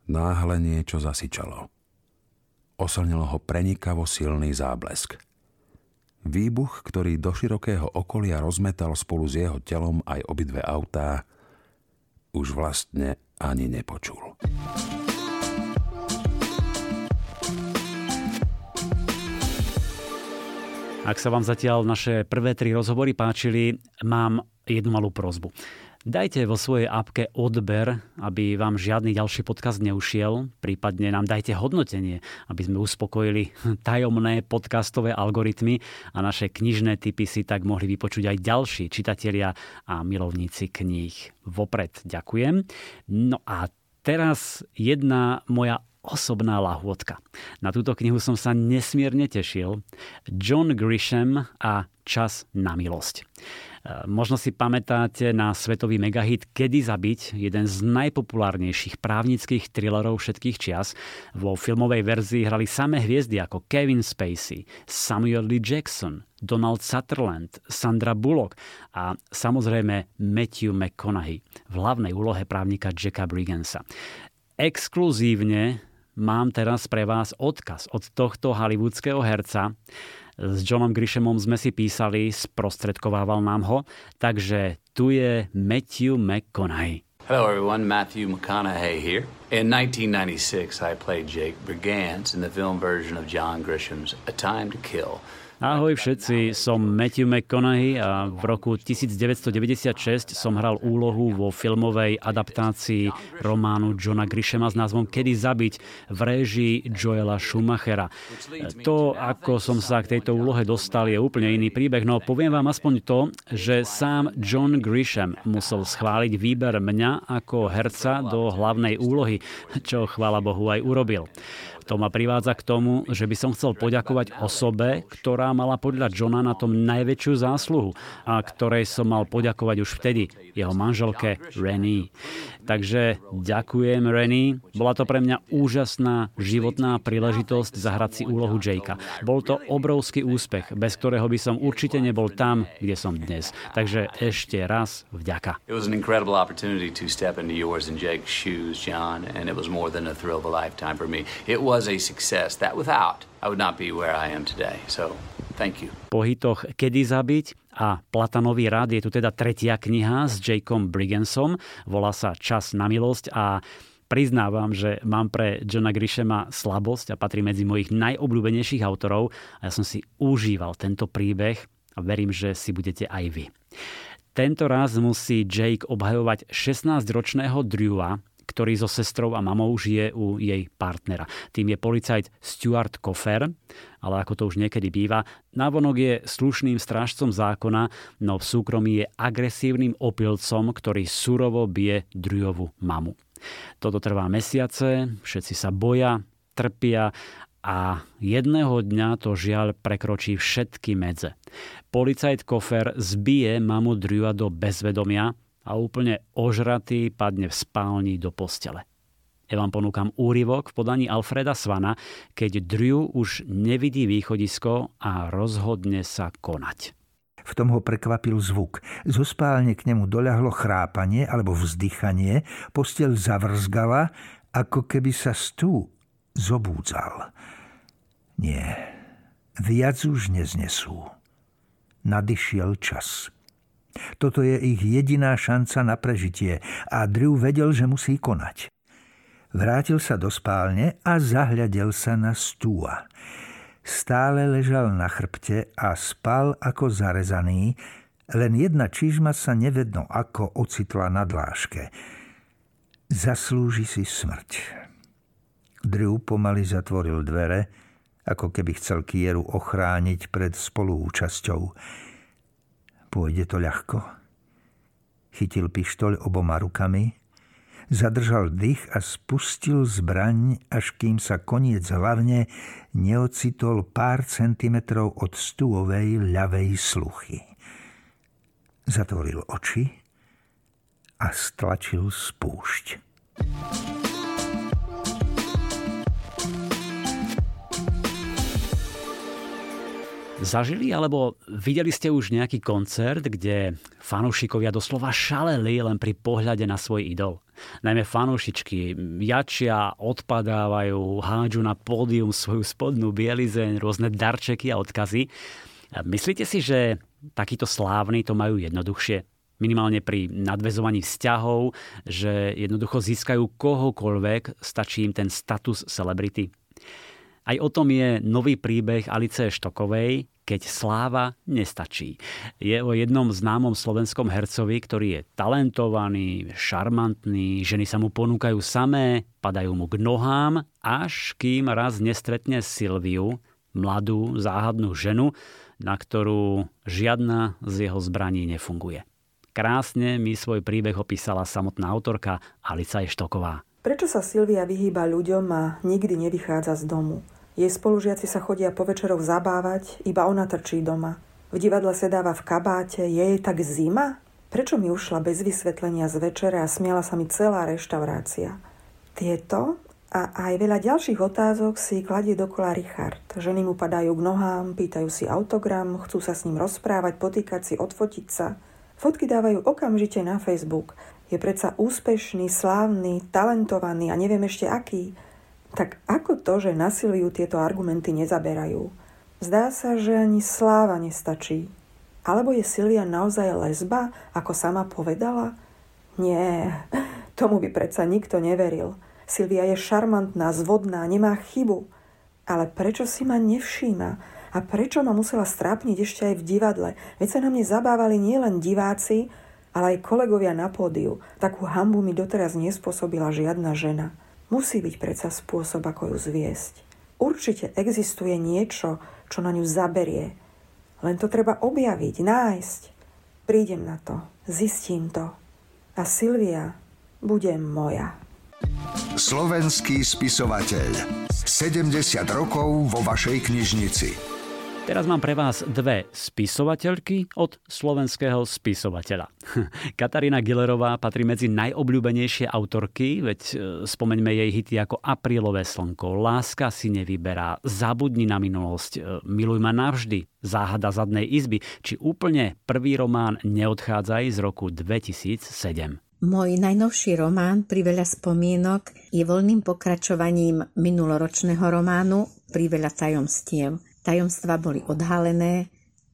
Náhle niečo zasičalo oslnil ho prenikavo silný záblesk. Výbuch, ktorý do širokého okolia rozmetal spolu s jeho telom aj obidve autá, už vlastne ani nepočul. Ak sa vám zatiaľ naše prvé tri rozhovory páčili, mám jednu malú prozbu. Dajte vo svojej apke odber, aby vám žiadny ďalší podcast neušiel. Prípadne nám dajte hodnotenie, aby sme uspokojili tajomné podcastové algoritmy a naše knižné typy si tak mohli vypočuť aj ďalší čitatelia a milovníci kníh. Vopred ďakujem. No a teraz jedna moja osobná lahôdka. Na túto knihu som sa nesmierne tešil. John Grisham a Čas na milosť. Možno si pamätáte na svetový megahit Kedy zabiť, jeden z najpopulárnejších právnických thrillerov všetkých čias. Vo filmovej verzii hrali samé hviezdy ako Kevin Spacey, Samuel L. Jackson, Donald Sutherland, Sandra Bullock a samozrejme Matthew McConaughey v hlavnej úlohe právnika Jacka Briggensa. Exkluzívne mám teraz pre vás odkaz od tohto hollywoodského herca, s Johnom Grishamom sme si písali, sprostredkovával nám ho, takže tu je Matthew McConaughey. Hello, everyone. Matthew McConaughey here. In 1996, I played Jake Brigance in the film version of John Grisham's A Time to Kill. Ahoj všetci, som Matthew McConaughey a v roku 1996 som hral úlohu vo filmovej adaptácii románu Johna Grishama s názvom Kedy zabiť v réžii Joela Schumachera. To, ako som sa k tejto úlohe dostal, je úplne iný príbeh, no poviem vám aspoň to, že sám John Grisham musel schváliť výber mňa ako herca do hlavnej úlohy, čo chvála Bohu aj urobil. To ma privádza k tomu, že by som chcel poďakovať osobe, ktorá mala podľa Johna na tom najväčšiu zásluhu a ktorej som mal poďakovať už vtedy, jeho manželke Rennie. Takže ďakujem Rennie. Bola to pre mňa úžasná životná príležitosť zahrať si úlohu Jakea. Bol to obrovský úspech, bez ktorého by som určite nebol tam, kde som dnes. Takže ešte raz vďaka. It was an incredible opportunity to step into yours and Jake's shoes, John, and it was more than a thrill of a lifetime for me. It was a success that without I would not be where I am today. So thank you. Po hitoch Kedy zabiť a Platanový rád je tu teda tretia kniha s Jakeom Briggensom. Volá sa Čas na milosť a priznávam, že mám pre Johna Grishama slabosť a patrí medzi mojich najobľúbenejších autorov a ja som si užíval tento príbeh a verím, že si budete aj vy. Tento raz musí Jake obhajovať 16-ročného Drewa, ktorý so sestrou a mamou žije u jej partnera. Tým je policajt Stuart Koffer, ale ako to už niekedy býva, návonok je slušným strážcom zákona, no v súkromí je agresívnym opilcom, ktorý surovo bije Drujovu mamu. Toto trvá mesiace, všetci sa boja, trpia a jedného dňa to žiaľ prekročí všetky medze. Policajt Kofer zbije mamu Drua do bezvedomia a úplne ožratý padne v spálni do postele. Ja vám ponúkam úryvok v podaní Alfreda Svana, keď Drew už nevidí východisko a rozhodne sa konať. V tom ho prekvapil zvuk. Zo spálne k nemu doľahlo chrápanie alebo vzdychanie, postel zavrzgala, ako keby sa stú zobúdzal. Nie, viac už neznesú. Nadišiel čas. Toto je ich jediná šanca na prežitie a Drew vedel, že musí konať. Vrátil sa do spálne a zahľadel sa na stúa. Stále ležal na chrbte a spal ako zarezaný, len jedna čižma sa nevedno ako ocitla na dláške. Zaslúži si smrť. Drew pomaly zatvoril dvere, ako keby chcel Kieru ochrániť pred spoluúčasťou. Pôjde to ľahko. Chytil pištoľ oboma rukami, zadržal dých a spustil zbraň, až kým sa koniec hlavne neocitol pár centimetrov od stúovej ľavej sluchy. Zatvoril oči a stlačil spúšť. Zažili alebo videli ste už nejaký koncert, kde fanúšikovia doslova šaleli len pri pohľade na svoj idol? Najmä fanúšičky jačia, odpadávajú, hádžu na pódium svoju spodnú bielizeň, rôzne darčeky a odkazy. Myslíte si, že takíto slávni to majú jednoduchšie? minimálne pri nadvezovaní vzťahov, že jednoducho získajú kohokoľvek, stačí im ten status celebrity. Aj o tom je nový príbeh Alice Štokovej, keď sláva nestačí. Je o jednom známom slovenskom hercovi, ktorý je talentovaný, šarmantný, ženy sa mu ponúkajú samé, padajú mu k nohám, až kým raz nestretne Silviu, mladú, záhadnú ženu, na ktorú žiadna z jeho zbraní nefunguje. Krásne mi svoj príbeh opísala samotná autorka Alica Eštoková. Prečo sa Silvia vyhýba ľuďom a nikdy nevychádza z domu? Jej spolužiaci sa chodia po večeroch zabávať, iba ona trčí doma. V divadle sedáva v kabáte, je jej tak zima? Prečo mi ušla bez vysvetlenia z večere a smiala sa mi celá reštaurácia? Tieto a aj veľa ďalších otázok si kladie dokola Richard. Ženy mu padajú k nohám, pýtajú si autogram, chcú sa s ním rozprávať, potýkať si, odfotiť sa. Fotky dávajú okamžite na Facebook. Je predsa úspešný, slávny, talentovaný a neviem ešte aký. Tak ako to, že na Silviu tieto argumenty nezaberajú? Zdá sa, že ani sláva nestačí. Alebo je Silvia naozaj lesba, ako sama povedala? Nie, Tomu by predsa nikto neveril. Silvia je šarmantná, zvodná, nemá chybu. Ale prečo si ma nevšíma? A prečo ma musela strápniť ešte aj v divadle? Veď sa na mne zabávali nielen diváci, ale aj kolegovia na pódiu. Takú hambu mi doteraz nespôsobila žiadna žena. Musí byť predsa spôsob, ako ju zviesť. Určite existuje niečo, čo na ňu zaberie. Len to treba objaviť, nájsť. Prídem na to, zistím to. A Silvia bude moja. Slovenský spisovateľ. 70 rokov vo vašej knižnici. Teraz mám pre vás dve spisovateľky od slovenského spisovateľa. Katarína Gillerová patrí medzi najobľúbenejšie autorky, veď e, spomeňme jej hity ako Aprílové slnko, Láska si nevyberá, Zabudni na minulosť, e, Miluj ma navždy, Záhada zadnej izby, či úplne prvý román Neodchádzaj z roku 2007. Môj najnovší román Priveľa spomienok je voľným pokračovaním minuloročného románu Priveľa tajomstiev. Tajomstva boli odhalené,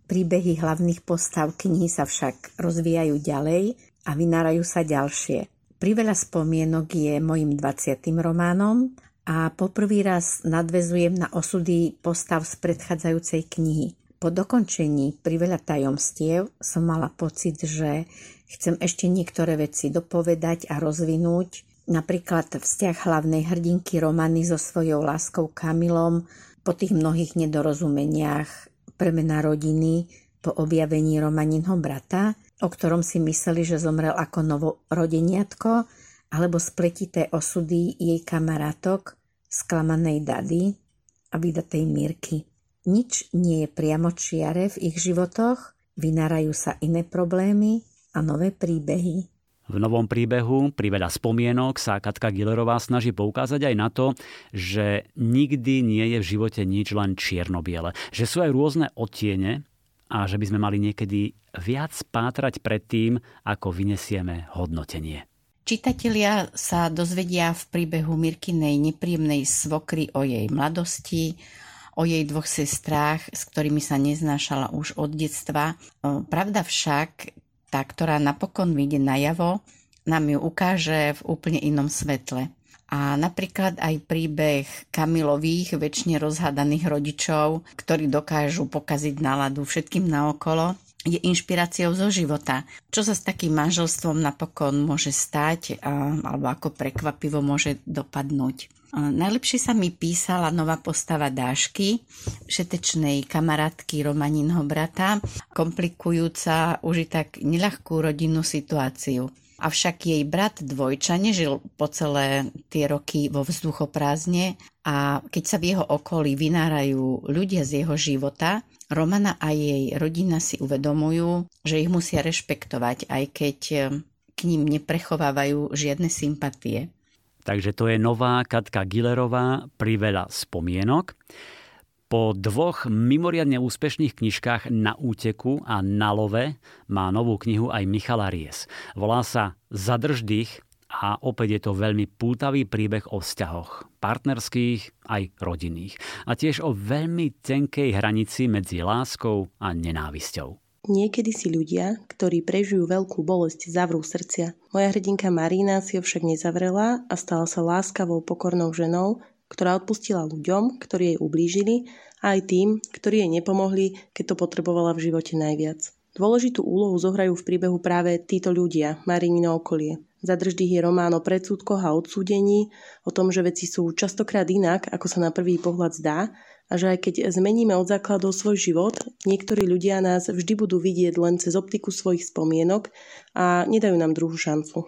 príbehy hlavných postav knihy sa však rozvíjajú ďalej a vynárajú sa ďalšie. Priveľa spomienok je mojim 20. románom a poprvý raz nadvezujem na osudy postav z predchádzajúcej knihy. Po dokončení Priveľa tajomstiev som mala pocit, že chcem ešte niektoré veci dopovedať a rozvinúť, napríklad vzťah hlavnej hrdinky Romany so svojou láskou Kamilom, po tých mnohých nedorozumeniach premena rodiny po objavení Romaninho brata, o ktorom si mysleli, že zomrel ako novorodeniatko, alebo spletité osudy jej kamarátok, sklamanej Dady a vydatej Mirky. Nič nie je priamo čiare v ich životoch, vynárajú sa iné problémy a nové príbehy. V novom príbehu pri veľa spomienok sa Katka Gillerová snaží poukázať aj na to, že nikdy nie je v živote nič len čierno-biele. Že sú aj rôzne odtiene a že by sme mali niekedy viac pátrať pred tým, ako vynesieme hodnotenie. Čitatelia sa dozvedia v príbehu Mirkinej nepríjemnej svokry o jej mladosti, o jej dvoch sestrách, s ktorými sa neznášala už od detstva. Pravda však, tá, ktorá napokon vyjde najavo, nám ju ukáže v úplne inom svetle. A napríklad aj príbeh Kamilových, väčšine rozhádaných rodičov, ktorí dokážu pokaziť náladu všetkým naokolo, je inšpiráciou zo života. Čo sa s takým manželstvom napokon môže stať, alebo ako prekvapivo môže dopadnúť. Najlepšie sa mi písala nová postava Dášky, šetečnej kamarátky Romaninho brata, komplikujúca už i tak neľahkú rodinnú situáciu. Avšak jej brat Dvojča nežil po celé tie roky vo vzduchoprázdne a keď sa v jeho okolí vynárajú ľudia z jeho života, Romana a jej rodina si uvedomujú, že ich musia rešpektovať, aj keď k ním neprechovávajú žiadne sympatie. Takže to je nová Katka Gillerová pri veľa spomienok. Po dvoch mimoriadne úspešných knižkách Na úteku a Na love má novú knihu aj Michala Ries. Volá sa Zadrž a opäť je to veľmi pútavý príbeh o vzťahoch, partnerských aj rodinných. A tiež o veľmi tenkej hranici medzi láskou a nenávisťou. Niekedy si ľudia, ktorí prežijú veľkú bolesť, zavrú srdcia. Moja hrdinka Marina si ho však nezavrela a stala sa láskavou, pokornou ženou, ktorá odpustila ľuďom, ktorí jej ublížili a aj tým, ktorí jej nepomohli, keď to potrebovala v živote najviac. Dôležitú úlohu zohrajú v príbehu práve títo ľudia, Marinino okolie. Zadrždých je román o predsudkoch a odsúdení, o tom, že veci sú častokrát inak, ako sa na prvý pohľad zdá a že aj keď zmeníme od základov svoj život, niektorí ľudia nás vždy budú vidieť len cez optiku svojich spomienok a nedajú nám druhú šancu.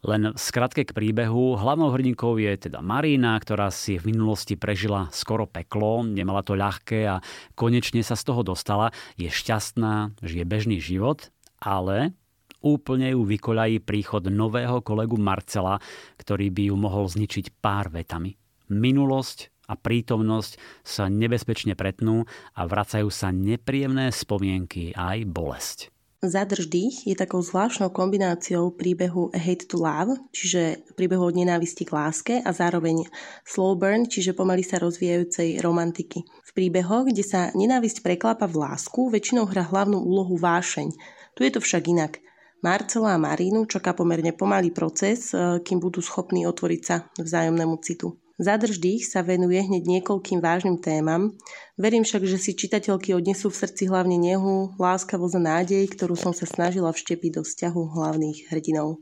Len v skratke k príbehu, hlavnou hrdinkou je teda Marína, ktorá si v minulosti prežila skoro peklo, nemala to ľahké a konečne sa z toho dostala. Je šťastná, žije bežný život, ale úplne ju vykoľají príchod nového kolegu Marcela, ktorý by ju mohol zničiť pár vetami. Minulosť a prítomnosť sa nebezpečne pretnú a vracajú sa nepríjemné spomienky aj bolesť. Zadrž dých je takou zvláštnou kombináciou príbehu Hate to Love, čiže príbehu od nenávisti k láske a zároveň slow burn, čiže pomaly sa rozvíjajúcej romantiky. V príbehoch, kde sa nenávisť preklápa v lásku, väčšinou hrá hlavnú úlohu vášeň. Tu je to však inak. Marcela a Marínu čaká pomerne pomalý proces, e, kým budú schopní otvoriť sa vzájomnému citu. Zadrž dých sa venuje hneď niekoľkým vážnym témam. Verím však, že si čitateľky odnesú v srdci hlavne nehu, láskavosť a nádej, ktorú som sa snažila vštepiť do vzťahu hlavných hrdinov.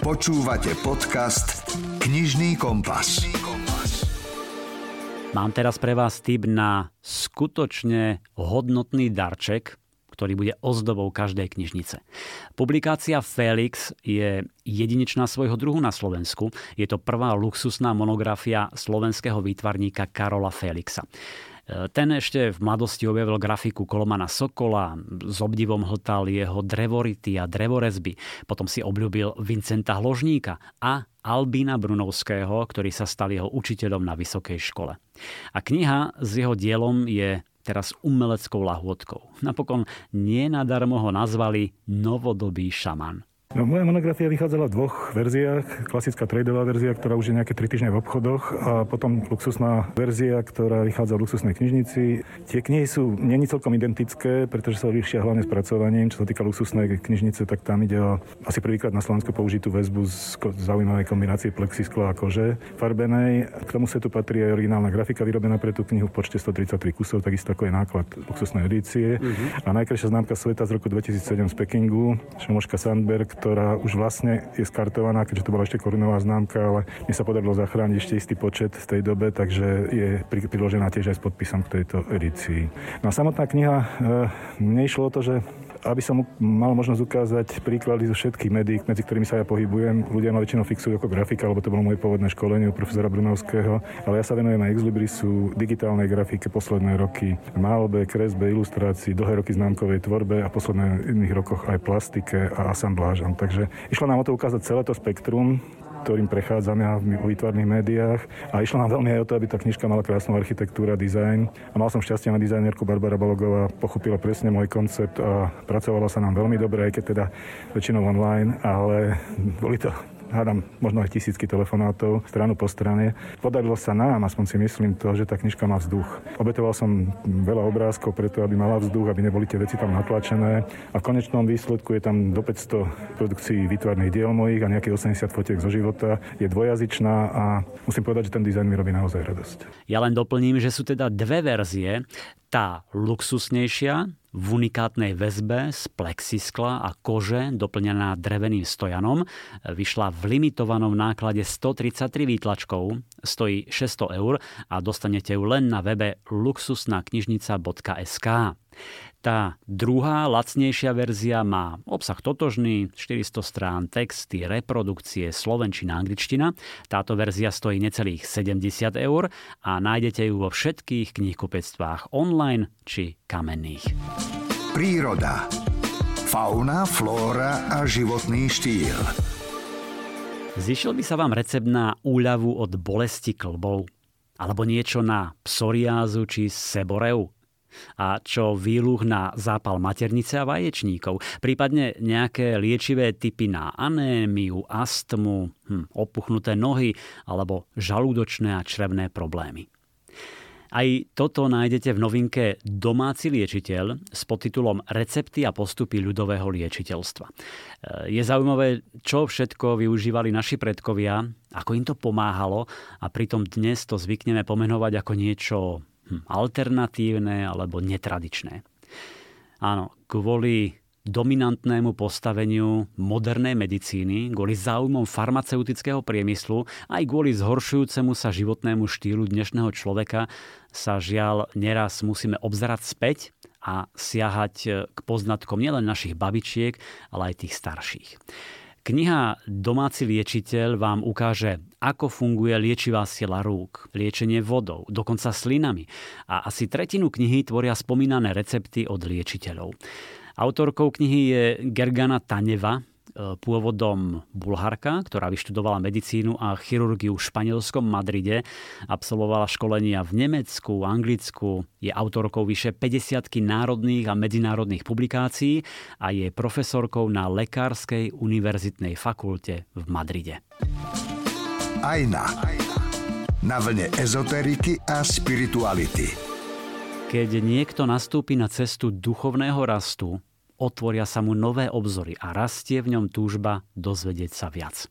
Počúvate podcast Knižný kompas. Mám teraz pre vás tip na skutočne hodnotný darček, ktorý bude ozdobou každej knižnice. Publikácia Felix je jedinečná svojho druhu na Slovensku. Je to prvá luxusná monografia slovenského výtvarníka Karola Felixa. Ten ešte v mladosti objavil grafiku Kolomana Sokola, s obdivom hltal jeho drevority a drevorezby. Potom si obľúbil Vincenta Hložníka a Albína Brunovského, ktorý sa stal jeho učiteľom na vysokej škole. A kniha s jeho dielom je teraz umeleckou lahôdkou. Napokon nie nadarmo ho nazvali novodobý šaman. No, moja monografia vychádzala v dvoch verziách. Klasická tradeová verzia, ktorá už je nejaké 3 týždne v obchodoch a potom luxusná verzia, ktorá vychádza v luxusnej knižnici. Tie knihy sú není celkom identické, pretože sa líšia hlavne spracovaním. Čo sa týka luxusnej knižnice, tak tam ide o asi prvýkrát na Slovensku použitú väzbu z zaujímavej kombinácie plexiskla a kože farbenej. K tomu setu patrí aj originálna grafika vyrobená pre tú knihu v počte 133 kusov, takisto ako je náklad luxusnej edície. Uh-huh. A najkrajšia známka sveta z roku 2007 z Pekingu, Šmoška Sandberg, ktorá už vlastne je skartovaná, keďže to bola ešte korunová známka, ale mne sa podarilo zachrániť ešte istý počet v tej dobe, takže je priložená tiež aj s podpisom k tejto edícii. No a samotná kniha, e, mne išlo o to, že aby som mal možnosť ukázať príklady zo všetkých médií, medzi ktorými sa ja pohybujem. Ľudia ma väčšinou fixujú ako grafika, lebo to bolo moje pôvodné školenie u profesora Brunovského, ale ja sa venujem aj exlibrisu, digitálnej grafike posledné roky, malbe, kresbe, ilustrácii, dlhé roky známkovej tvorbe a posledných iných rokoch aj plastike a asamblážam. Takže išlo nám o to ukázať celé to spektrum ktorým prechádzame v výtvarných médiách. A išlo nám veľmi aj o to, aby tá knižka mala krásnu architektúru a dizajn. A mal som šťastie na dizajnerku Barbara Balogová, pochopila presne môj koncept a pracovala sa nám veľmi dobre, aj keď teda väčšinou online, ale boli to hádam možno aj tisícky telefonátov stranu po strane. Podarilo sa nám, aspoň si myslím to, že tá knižka má vzduch. Obetoval som veľa obrázkov preto, aby mala vzduch, aby neboli tie veci tam natlačené a v konečnom výsledku je tam do 500 produkcií výtvarných diel mojich a nejakých 80 fotiek zo života. Je dvojazyčná a musím povedať, že ten dizajn mi robí naozaj radosť. Ja len doplním, že sú teda dve verzie. Tá luxusnejšia, v unikátnej väzbe z plexiskla a kože doplnená dreveným stojanom. Vyšla v limitovanom náklade 133 výtlačkov, stojí 600 eur a dostanete ju len na webe luxusnaknižnica.sk. Tá druhá, lacnejšia verzia má obsah totožný, 400 strán, texty, reprodukcie, slovenčina, angličtina. Táto verzia stojí necelých 70 eur a nájdete ju vo všetkých knihkupectvách online či kamenných. Príroda. Fauna, flóra a životný štýl. Zišiel by sa vám recept na úľavu od bolesti klbov? Alebo niečo na psoriázu či seboreu? A čo výluh na zápal maternice a vaječníkov, prípadne nejaké liečivé typy na anémiu, astmu, hm, opuchnuté nohy alebo žalúdočné a črevné problémy. Aj toto nájdete v novinke Domáci liečiteľ s podtitulom Recepty a postupy ľudového liečiteľstva. Je zaujímavé, čo všetko využívali naši predkovia, ako im to pomáhalo a pritom dnes to zvykneme pomenovať ako niečo alternatívne alebo netradičné. Áno, kvôli dominantnému postaveniu modernej medicíny, kvôli záujmom farmaceutického priemyslu, aj kvôli zhoršujúcemu sa životnému štýlu dnešného človeka sa žiaľ neraz musíme obzerať späť a siahať k poznatkom nielen našich babičiek, ale aj tých starších. Kniha Domáci liečiteľ vám ukáže, ako funguje liečivá sila rúk, liečenie vodou, dokonca slinami a asi tretinu knihy tvoria spomínané recepty od liečiteľov. Autorkou knihy je Gergana Taneva, pôvodom Bulharka, ktorá vyštudovala medicínu a chirurgiu v španielskom Madride, absolvovala školenia v Nemecku, Anglicku, je autorkou vyše 50 národných a medzinárodných publikácií a je profesorkou na Lekárskej univerzitnej fakulte v Madride. Ajna. Na vlne ezoteriky a spirituality. Keď niekto nastúpi na cestu duchovného rastu, otvoria sa mu nové obzory a rastie v ňom túžba dozvedieť sa viac.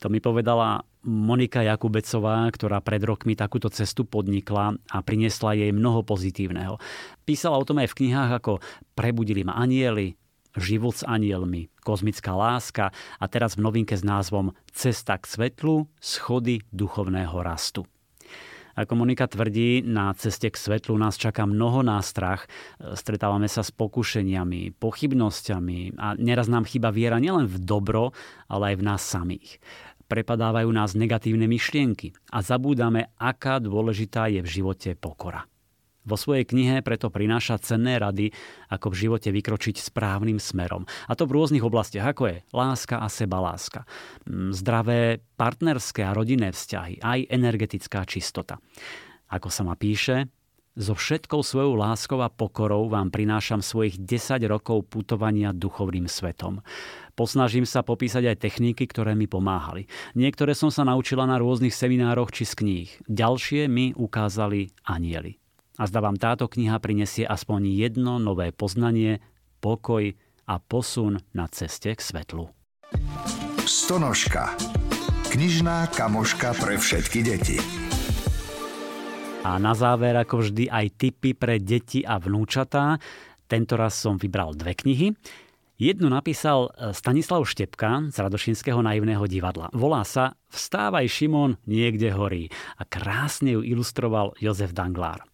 To mi povedala Monika Jakubecová, ktorá pred rokmi takúto cestu podnikla a priniesla jej mnoho pozitívneho. Písala o tom aj v knihách ako Prebudili ma anieli, Život s anielmi, Kozmická láska a teraz v novinke s názvom Cesta k svetlu, schody duchovného rastu. Ako Monika tvrdí, na ceste k svetlu nás čaká mnoho nástrach. Stretávame sa s pokušeniami, pochybnosťami a neraz nám chýba viera nielen v dobro, ale aj v nás samých. Prepadávajú nás negatívne myšlienky a zabúdame, aká dôležitá je v živote pokora. Vo svojej knihe preto prináša cenné rady, ako v živote vykročiť správnym smerom. A to v rôznych oblastiach, ako je láska a sebaláska, mm, zdravé partnerské a rodinné vzťahy, aj energetická čistota. Ako sa ma píše, so všetkou svojou láskou a pokorou vám prinášam svojich 10 rokov putovania duchovným svetom. Posnažím sa popísať aj techniky, ktoré mi pomáhali. Niektoré som sa naučila na rôznych seminároch či z kníh. Ďalšie mi ukázali anieli. A zda vám táto kniha prinesie aspoň jedno nové poznanie, pokoj a posun na ceste k svetlu. Stonožka. Knižná kamoška pre všetky deti. A na záver, ako vždy, aj tipy pre deti a vnúčatá. Tento raz som vybral dve knihy. Jednu napísal e, Stanislav Štepka z Radošinského naivného divadla. Volá sa Vstávaj Šimon, niekde horí. A krásne ju ilustroval Jozef Danglár.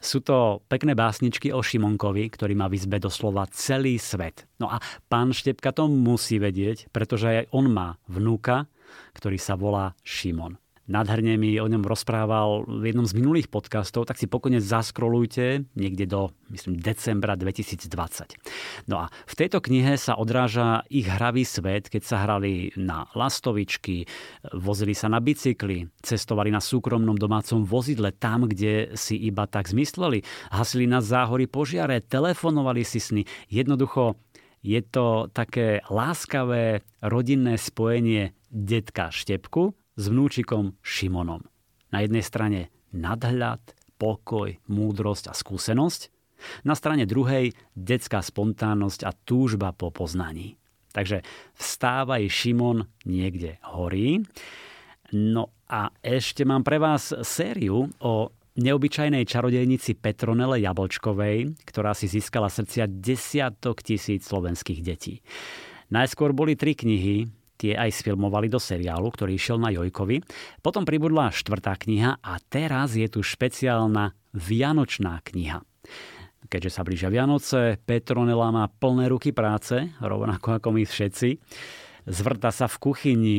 Sú to pekné básničky o Šimonkovi, ktorý má v izbe doslova celý svet. No a pán Štepka to musí vedieť, pretože aj on má vnúka, ktorý sa volá Šimon nádherne mi o ňom rozprával v jednom z minulých podcastov, tak si pokojne zaskrolujte niekde do, myslím, decembra 2020. No a v tejto knihe sa odráža ich hravý svet, keď sa hrali na lastovičky, vozili sa na bicykli, cestovali na súkromnom domácom vozidle tam, kde si iba tak zmysleli, hasili na záhory požiare, telefonovali si sny. Jednoducho je to také láskavé rodinné spojenie detka Štepku s vnúčikom Šimonom. Na jednej strane nadhľad, pokoj, múdrosť a skúsenosť, na strane druhej detská spontánnosť a túžba po poznaní. Takže vstávaj Šimon niekde horí. No a ešte mám pre vás sériu o neobyčajnej čarodejnici Petronele Jablčkovej, ktorá si získala srdcia desiatok tisíc slovenských detí. Najskôr boli tri knihy, Tie aj sfilmovali do seriálu, ktorý išiel na Jojkovi. Potom pribudla štvrtá kniha a teraz je tu špeciálna Vianočná kniha. Keďže sa blížia Vianoce, Petronela má plné ruky práce, rovnako ako my všetci. Zvrta sa v kuchyni,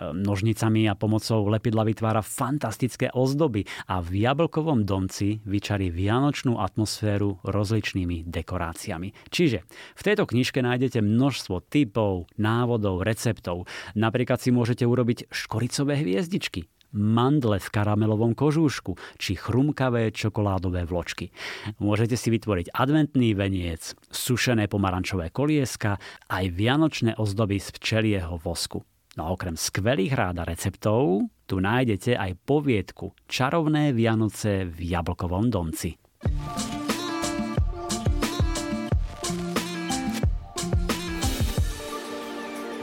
nožnicami a pomocou lepidla vytvára fantastické ozdoby a v Jablkovom domci vyčarí vianočnú atmosféru rozličnými dekoráciami. Čiže v tejto knižke nájdete množstvo typov, návodov, receptov. Napríklad si môžete urobiť škoricové hviezdičky, mandle v karamelovom kožúšku či chrumkavé čokoládové vločky. Môžete si vytvoriť adventný veniec, sušené pomarančové kolieska, aj vianočné ozdoby z včelieho vosku. No a okrem skvelých rád a receptov tu nájdete aj poviedku Čarovné Vianoce v Jablkovom domci.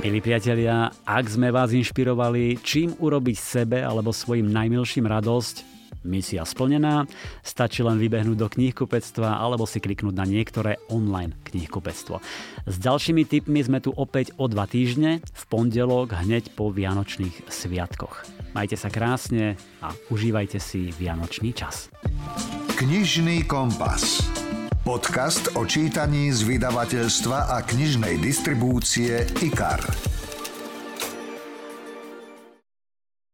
Milí priatelia, ak sme vás inšpirovali, čím urobiť sebe alebo svojim najmilším radosť, Misia splnená, stačí len vybehnúť do knihkupectva alebo si kliknúť na niektoré online knihkupectvo. S ďalšími tipmi sme tu opäť o dva týždne, v pondelok hneď po Vianočných sviatkoch. Majte sa krásne a užívajte si Vianočný čas. Knižný kompas. Podcast o čítaní z vydavateľstva a knižnej distribúcie IKAR.